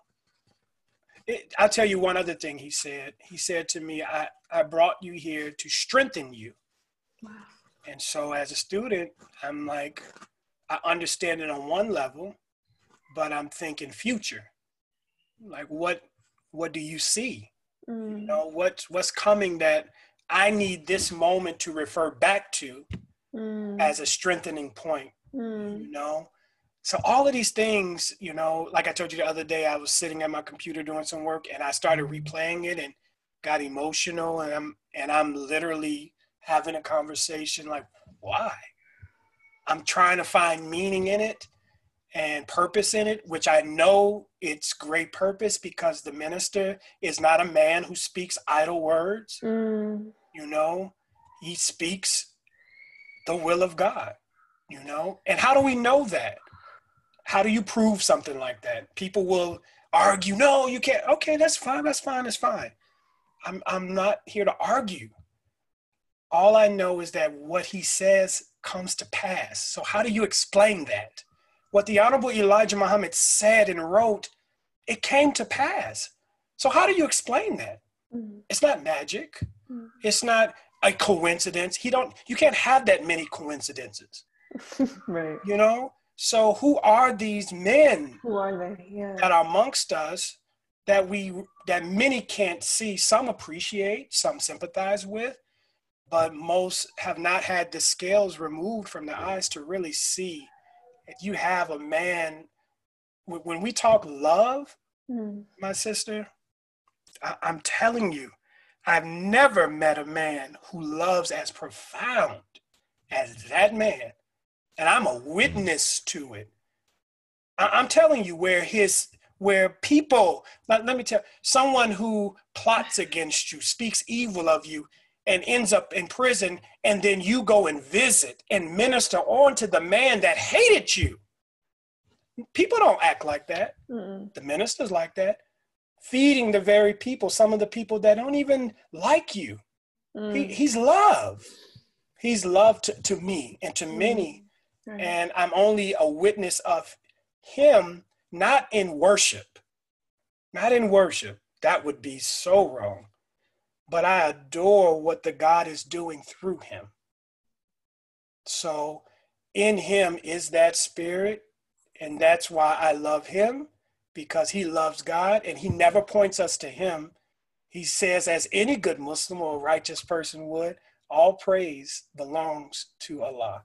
Speaker 2: it, I'll tell you one other thing he said. He said to me, I, I brought you here to strengthen you. Wow. And so as a student, I'm like, I understand it on one level, but I'm thinking future. Like what what do you see? Mm. You know, what's what's coming that I need this moment to refer back to mm. as a strengthening point. Mm. You know? So all of these things, you know, like I told you the other day, I was sitting at my computer doing some work and I started replaying it and got emotional and I'm and I'm literally having a conversation like, why? I'm trying to find meaning in it. and purpose in it, which I know it's great purpose because the minister is not a man who speaks idle words. Mm. You know, he speaks the will of God, you know? And how do we know that? How do you prove something like that? People will argue, no, you can't. Okay, that's fine, that's fine, that's fine. I'm, I'm not here to argue. All I know is that what he says comes to pass. So, how do you explain that? What the Honorable Elijah Muhammad said and wrote, it came to pass. So, how do you explain that? Mm-hmm. It's not magic. Mm-hmm. It's not a coincidence. He don't. You can't have that many coincidences.
Speaker 1: right.
Speaker 2: You know. So, who are these men?
Speaker 1: Who are they? Yeah.
Speaker 2: That are amongst us that we that many can't see. Some appreciate, some sympathize with, but most have not had the scales removed from the eyes to really see if you have a man when we talk love mm. my sister I, i'm telling you i've never met a man who loves as profound as that man and i'm a witness to it I, am telling you where his where people let, let me tell someone who plots against you speaks evil of you and ends up in prison, and then you go and visit and minister on to the man that hated you. People don't act like that. Mm-mm. The ministers like that. Feeding the very people, some of the people that don't even like you. Mm. He, he's love. He's love to, to me and to mm. many. Right. And I'm only a witness of him, not in worship. Not in worship. That would be so wrong but I adore what the God is doing through him. So in him is that spirit, and that's why I love him because he loves God and he never points us to him. He says, as any good Muslim or righteous person would, all praise belongs to Allah.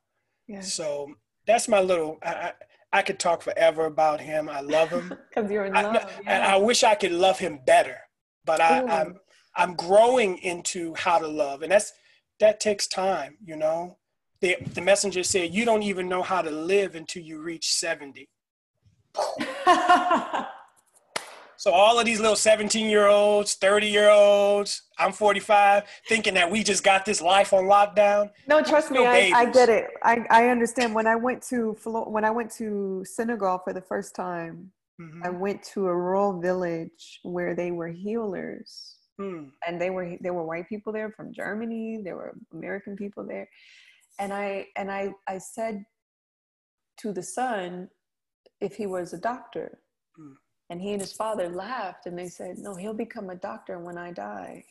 Speaker 2: So that's my little. I, I, I could talk forever about him. I love him
Speaker 1: because you're in love. I,
Speaker 2: yeah. I, wish I could love him better, but I, I'm I'm growing into how to love, and that's that takes time. You know, the the messenger said you don't even know how to live until you reach seventy. so all of these little 17 year olds 30 year olds i'm 45 thinking that we just got this life on lockdown
Speaker 1: no trust me I, I, get it I, I understand when i went to when i went to senegal for the first time mm-hmm. i went to a rural village where they were healers Hmm. And they were there were white people there from Germany. There were American people there, and I and I I said to the son if he was a doctor, hmm. And he and his father laughed and they said, "No, he'll become a doctor when I die."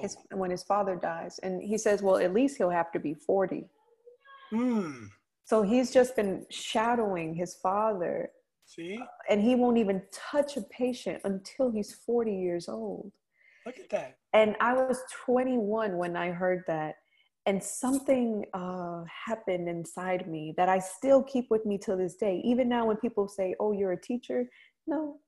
Speaker 1: His, when his father dies, and he says, "Well, at least he'll have to be 40." Hmm. So he's just been shadowing his father.
Speaker 2: See?
Speaker 1: And he won't even touch a patient until he's 40 years old.
Speaker 2: Look at that.
Speaker 1: And I was 21 when I heard that. And something uh, happened inside me that I still keep with me to this day. Even now, when people say, Oh, you're a teacher, no,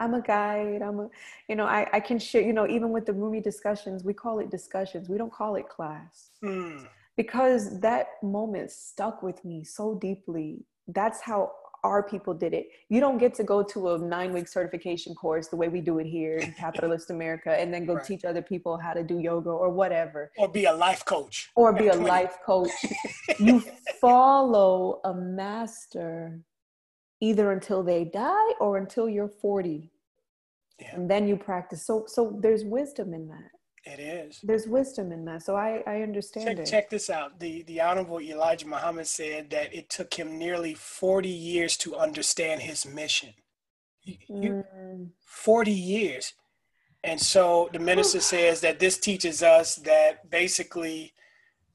Speaker 1: I'm a guide. I'm a, you know, I, I can share, you know, even with the Rumi discussions, we call it discussions. We don't call it class. Mm. Because that moment stuck with me so deeply. That's how our people did it. You don't get to go to a nine week certification course the way we do it here in capitalist America and then go right. teach other people how to do yoga or whatever.
Speaker 2: Or be a life coach.
Speaker 1: Or be a 20. life coach. you follow a master either until they die or until you're 40. Yeah. And then you practice. So so there's wisdom in that.
Speaker 2: It is.
Speaker 1: There's wisdom in that. So I, I understand
Speaker 2: check,
Speaker 1: it.
Speaker 2: Check this out. The the Honorable Elijah Muhammad said that it took him nearly 40 years to understand his mission. You, mm. 40 years. And so the minister says that this teaches us that basically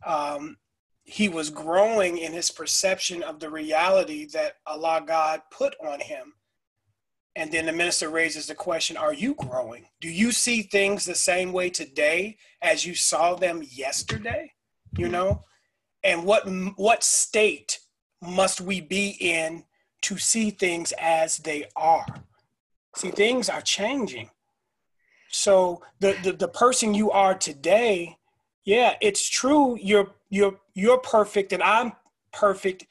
Speaker 2: um, he was growing in his perception of the reality that Allah God put on him and then the minister raises the question Are you growing? Do you see things the same way today as you saw them yesterday? You know? And what, what state must we be in to see things as they are? See, things are changing. So the, the, the person you are today, yeah, it's true. You're, you're, you're perfect and I'm perfect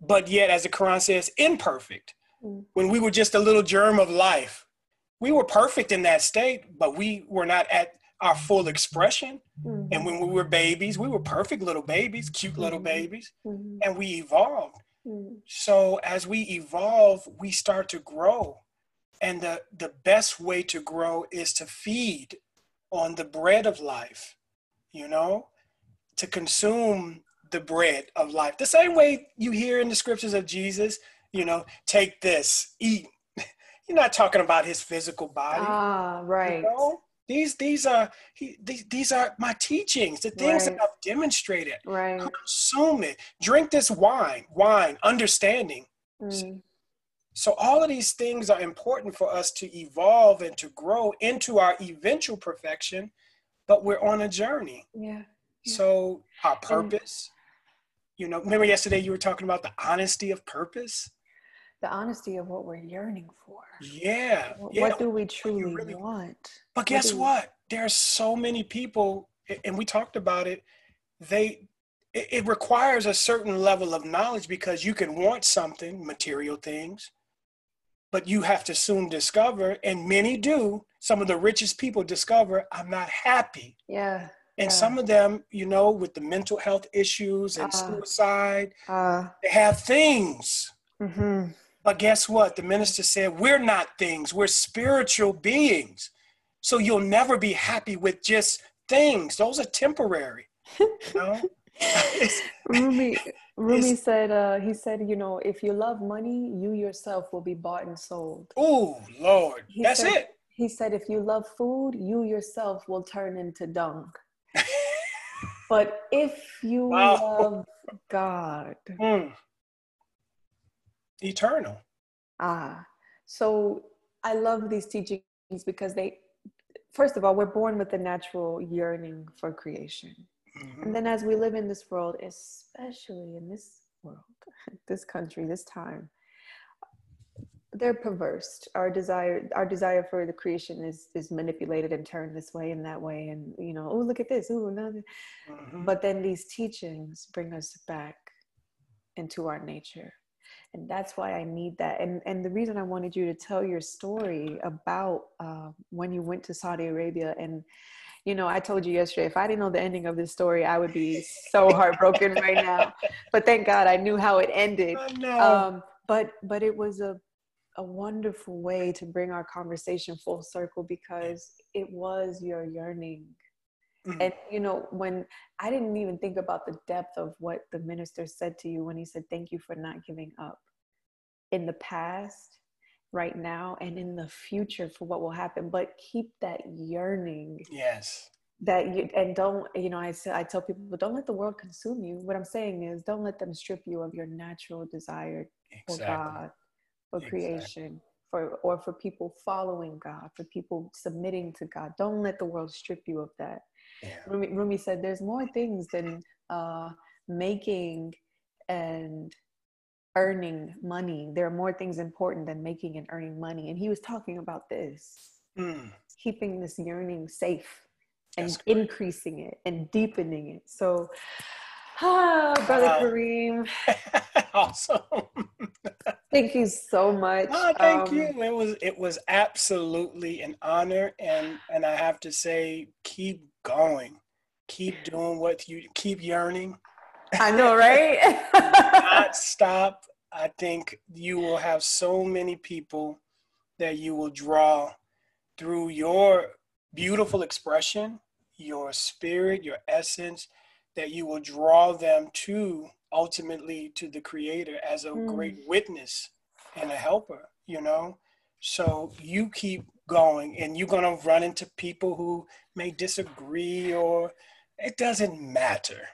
Speaker 2: but yet, as the Quran says, imperfect. Mm. When we were just a little germ of life, we were perfect in that state, but we were not at our full expression. Mm-hmm. And when we were babies, we were perfect little babies, cute little mm-hmm. babies, mm-hmm. and we evolved. Mm. So as we evolve, we start to grow. And the, the best way to grow is to feed on the bread of life, you know, to consume the bread of life. The same way you hear in the scriptures of Jesus, you know, take this, eat. You're not talking about his physical body.
Speaker 1: Ah, right. You know?
Speaker 2: These these are he, these, these are my teachings, the things right. that I've demonstrated.
Speaker 1: Right.
Speaker 2: Consume it. Drink this wine, wine, understanding. Mm. So all of these things are important for us to evolve and to grow into our eventual perfection, but we're on a journey.
Speaker 1: Yeah.
Speaker 2: So uh, our purpose, and, you know, remember yesterday you were talking about the honesty of purpose?
Speaker 1: The honesty of what we're yearning for.
Speaker 2: Yeah.
Speaker 1: What,
Speaker 2: yeah.
Speaker 1: what do we truly really, want?
Speaker 2: But guess what? what? There are so many people, and we talked about it, they it requires a certain level of knowledge because you can want something, material things, but you have to soon discover, and many do, some of the richest people discover, I'm not happy.
Speaker 1: Yeah.
Speaker 2: And
Speaker 1: yeah.
Speaker 2: some of them, you know, with the mental health issues and uh, suicide, uh, they have things. Mm-hmm. But guess what? The minister said, We're not things, we're spiritual beings. So you'll never be happy with just things. Those are temporary. You know?
Speaker 1: Rumi, Rumi said, uh, he said, you know, if you love money, you yourself will be bought and sold.
Speaker 2: Oh, Lord. He That's
Speaker 1: said,
Speaker 2: it.
Speaker 1: He said, if you love food, you yourself will turn into dung. But if you wow. love God, mm.
Speaker 2: eternal.
Speaker 1: Ah, so I love these teachings because they, first of all, we're born with the natural yearning for creation. Mm-hmm. And then as we live in this world, especially in this world, this country, this time, they're perverse. Our desire, our desire for the creation is is manipulated and turned this way and that way, and you know, oh look at this, oh another. Mm-hmm. But then these teachings bring us back into our nature, and that's why I need that. And and the reason I wanted you to tell your story about uh, when you went to Saudi Arabia and you know, I told you yesterday, if I didn't know the ending of this story, I would be so heartbroken right now. But thank God I knew how it ended. Um, but but it was a a wonderful way to bring our conversation full circle because it was your yearning. Mm-hmm. And you know, when I didn't even think about the depth of what the minister said to you when he said, Thank you for not giving up. In the past, right now and in the future for what will happen but keep that yearning
Speaker 2: yes
Speaker 1: that you and don't you know i say i tell people don't let the world consume you what i'm saying is don't let them strip you of your natural desire exactly. for god for exactly. creation for or for people following god for people submitting to god don't let the world strip you of that yeah. rumi, rumi said there's more things than uh making and earning money. There are more things important than making and earning money. And he was talking about this mm. keeping this yearning safe and increasing it and deepening it. So, ah, Brother Kareem.
Speaker 2: awesome.
Speaker 1: thank you so much.
Speaker 2: Oh, thank um, you. It was it was absolutely an honor and and I have to say keep going. Keep doing what you keep yearning
Speaker 1: I know, right?
Speaker 2: not stop. I think you will have so many people that you will draw through your beautiful expression, your spirit, your essence, that you will draw them to ultimately to the creator as a mm. great witness and a helper, you know? So you keep going and you're going to run into people who may disagree or it doesn't matter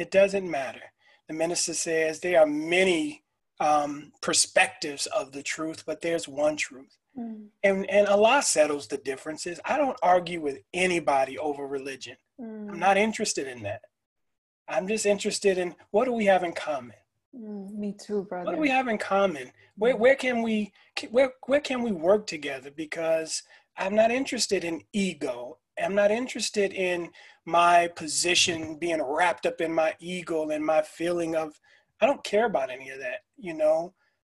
Speaker 2: it doesn't matter. The minister says there are many um, perspectives of the truth, but there's one truth. Mm. And, and Allah settles the differences. I don't argue with anybody over religion. Mm. I'm not interested in that. I'm just interested in what do we have in common?
Speaker 1: Mm, me too, brother.
Speaker 2: What do we have in common? Where, where can we where, where can we work together? Because I'm not interested in ego. I'm not interested in my position being wrapped up in my ego and my feeling of I don't care about any of that, you know.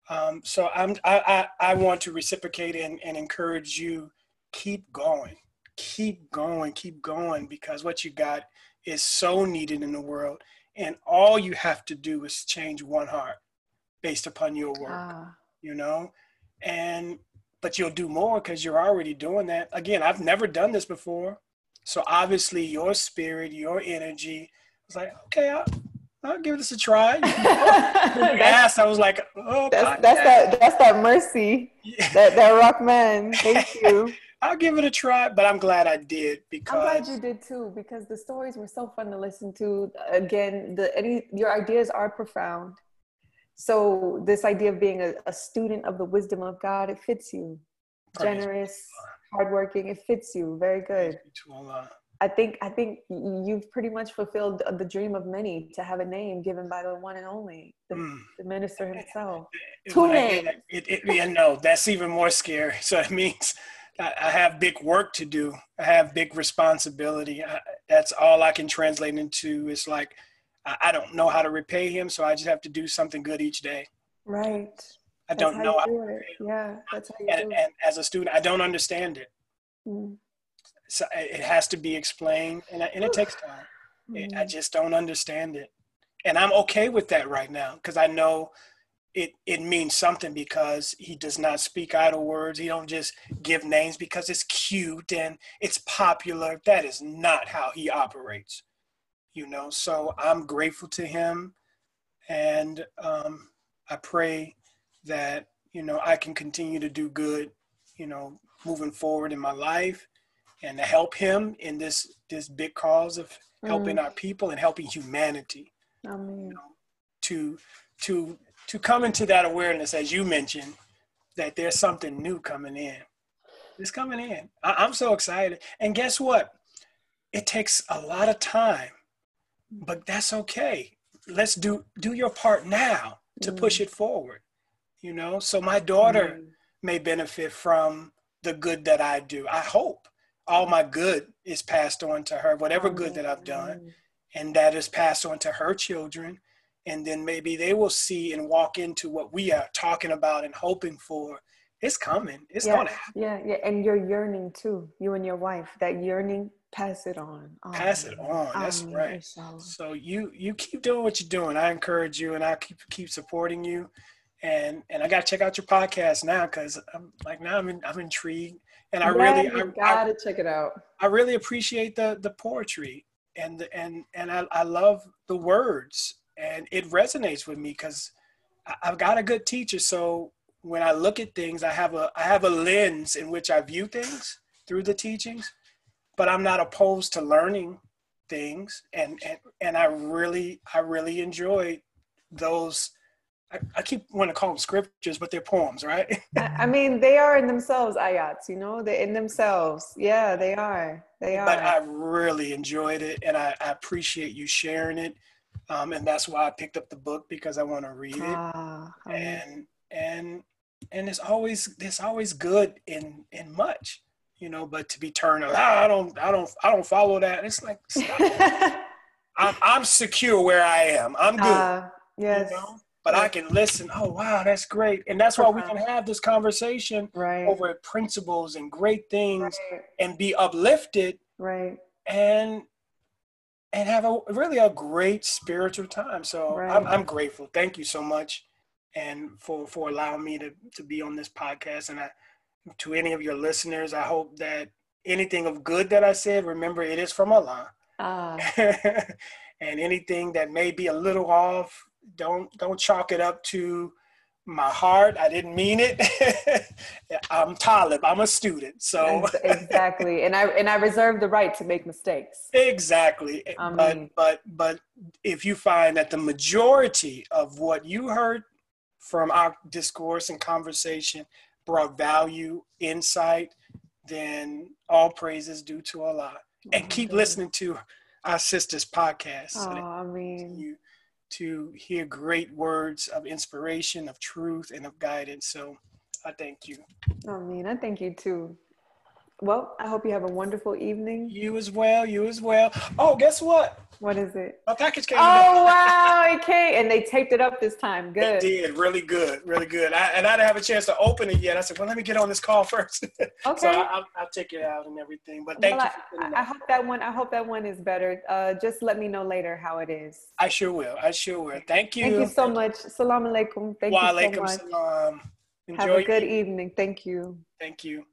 Speaker 2: Um, so I'm I, I, I want to reciprocate and, and encourage you. Keep going, keep going, keep going because what you got is so needed in the world, and all you have to do is change one heart based upon your work. Ah. You know, and but you'll do more because you're already doing that. Again, I've never done this before, so obviously your spirit, your energy was like, okay, I'll, I'll give this a try. asked, I was like, oh,
Speaker 1: that's, that's that that's that mercy, yeah. that that rock man. Thank you.
Speaker 2: I'll give it a try, but I'm glad I did because
Speaker 1: I'm glad you did too because the stories were so fun to listen to. Again, the any your ideas are profound. So this idea of being a, a student of the wisdom of God, it fits you. Praise Generous, hardworking, it fits you. Very good. I think I think you've pretty much fulfilled the dream of many to have a name given by the one and only, the, mm. the minister himself. Two names.
Speaker 2: It, it, yeah, no, that's even more scary. So it means I have big work to do. I have big responsibility. I, that's all I can translate into. It's like I, I, don't know how to repay him, so I just have to do something good each day.
Speaker 1: Right.
Speaker 2: I that's don't know.
Speaker 1: How do yeah, that's how you
Speaker 2: and,
Speaker 1: do
Speaker 2: and, as a student, I don't understand it. Mm so it has to be explained and, and it takes time mm-hmm. i just don't understand it and i'm okay with that right now because i know it it means something because he does not speak idle words he don't just give names because it's cute and it's popular that is not how he operates you know so i'm grateful to him and um, i pray that you know i can continue to do good you know moving forward in my life and to help him in this this big cause of helping mm. our people and helping humanity
Speaker 1: Amen. You know,
Speaker 2: to to to come into that awareness as you mentioned that there's something new coming in. It's coming in. I, i'm so excited. And guess what? It takes a lot of time but that's okay. Let's do do your part now to mm. push it forward you know? So my daughter mm. may benefit from the good that i do. I hope all my good is passed on to her, whatever good that I've done, and that is passed on to her children. And then maybe they will see and walk into what we are talking about and hoping for. It's coming. It's
Speaker 1: yeah,
Speaker 2: gonna happen.
Speaker 1: Yeah, yeah. And you're yearning too, you and your wife, that yearning, pass it on.
Speaker 2: Oh, pass it on. That's um, right. So. so you you keep doing what you're doing. I encourage you and I keep keep supporting you. And and I gotta check out your podcast now because I'm like now I'm in, I'm intrigued and I yeah, really
Speaker 1: you I, gotta I, check it out.
Speaker 2: I really appreciate the the poetry and the, and and I, I love the words and it resonates with me because I've got a good teacher. So when I look at things, I have a I have a lens in which I view things through the teachings, but I'm not opposed to learning things and and and I really I really enjoy those I, I keep want to call them scriptures, but they're poems, right?
Speaker 1: I mean, they are in themselves ayats, you know, they're in themselves. Yeah, they are. They are.
Speaker 2: But I really enjoyed it and I, I appreciate you sharing it. Um, and that's why I picked up the book because I want to read it. Ah, and and and it's always it's always good in in much, you know, but to be turned oh, I don't I don't I don't follow that. It's like I'm I'm secure where I am. I'm good. Uh,
Speaker 1: yes. You know?
Speaker 2: but I can listen. Oh, wow, that's great. And that's why we can have this conversation
Speaker 1: right.
Speaker 2: over principles and great things right. and be uplifted.
Speaker 1: Right.
Speaker 2: And and have a really a great spiritual time. So right. I'm, I'm grateful. Thank you so much. And for, for allowing me to, to be on this podcast. And I, to any of your listeners, I hope that anything of good that I said, remember it is from Allah. Uh. and anything that may be a little off, don't don't chalk it up to my heart. I didn't mean it. I'm Talib. I'm a student. So
Speaker 1: exactly. And I and I reserve the right to make mistakes.
Speaker 2: Exactly. I mean, but but but if you find that the majority of what you heard from our discourse and conversation brought value, insight, then all praises due to Allah. And keep listening to our sisters podcast.
Speaker 1: Oh, I mean
Speaker 2: you to hear great words of inspiration, of truth, and of guidance. So I thank you.
Speaker 1: I mean, I thank you too. Well, I hope you have a wonderful evening.
Speaker 2: You as well. You as well. Oh, guess what?
Speaker 1: What is it?
Speaker 2: My package came.
Speaker 1: Oh wow, it came, and they taped it up this time. Good.
Speaker 2: They did really good, really good. I, and I didn't have a chance to open it yet. I said, "Well, let me get on this call first.
Speaker 1: Okay.
Speaker 2: so I, will I'll check it out and everything. But thank
Speaker 1: well,
Speaker 2: you.
Speaker 1: I, I, hope that one. I hope that one is better. Uh, just let me know later how it is.
Speaker 2: I sure will. I sure will. Thank you.
Speaker 1: Thank you so much. Salam alaikum. Thank
Speaker 2: Wa
Speaker 1: you so much.
Speaker 2: salam. Enjoy
Speaker 1: Have a good evening. Thank you.
Speaker 2: Thank you.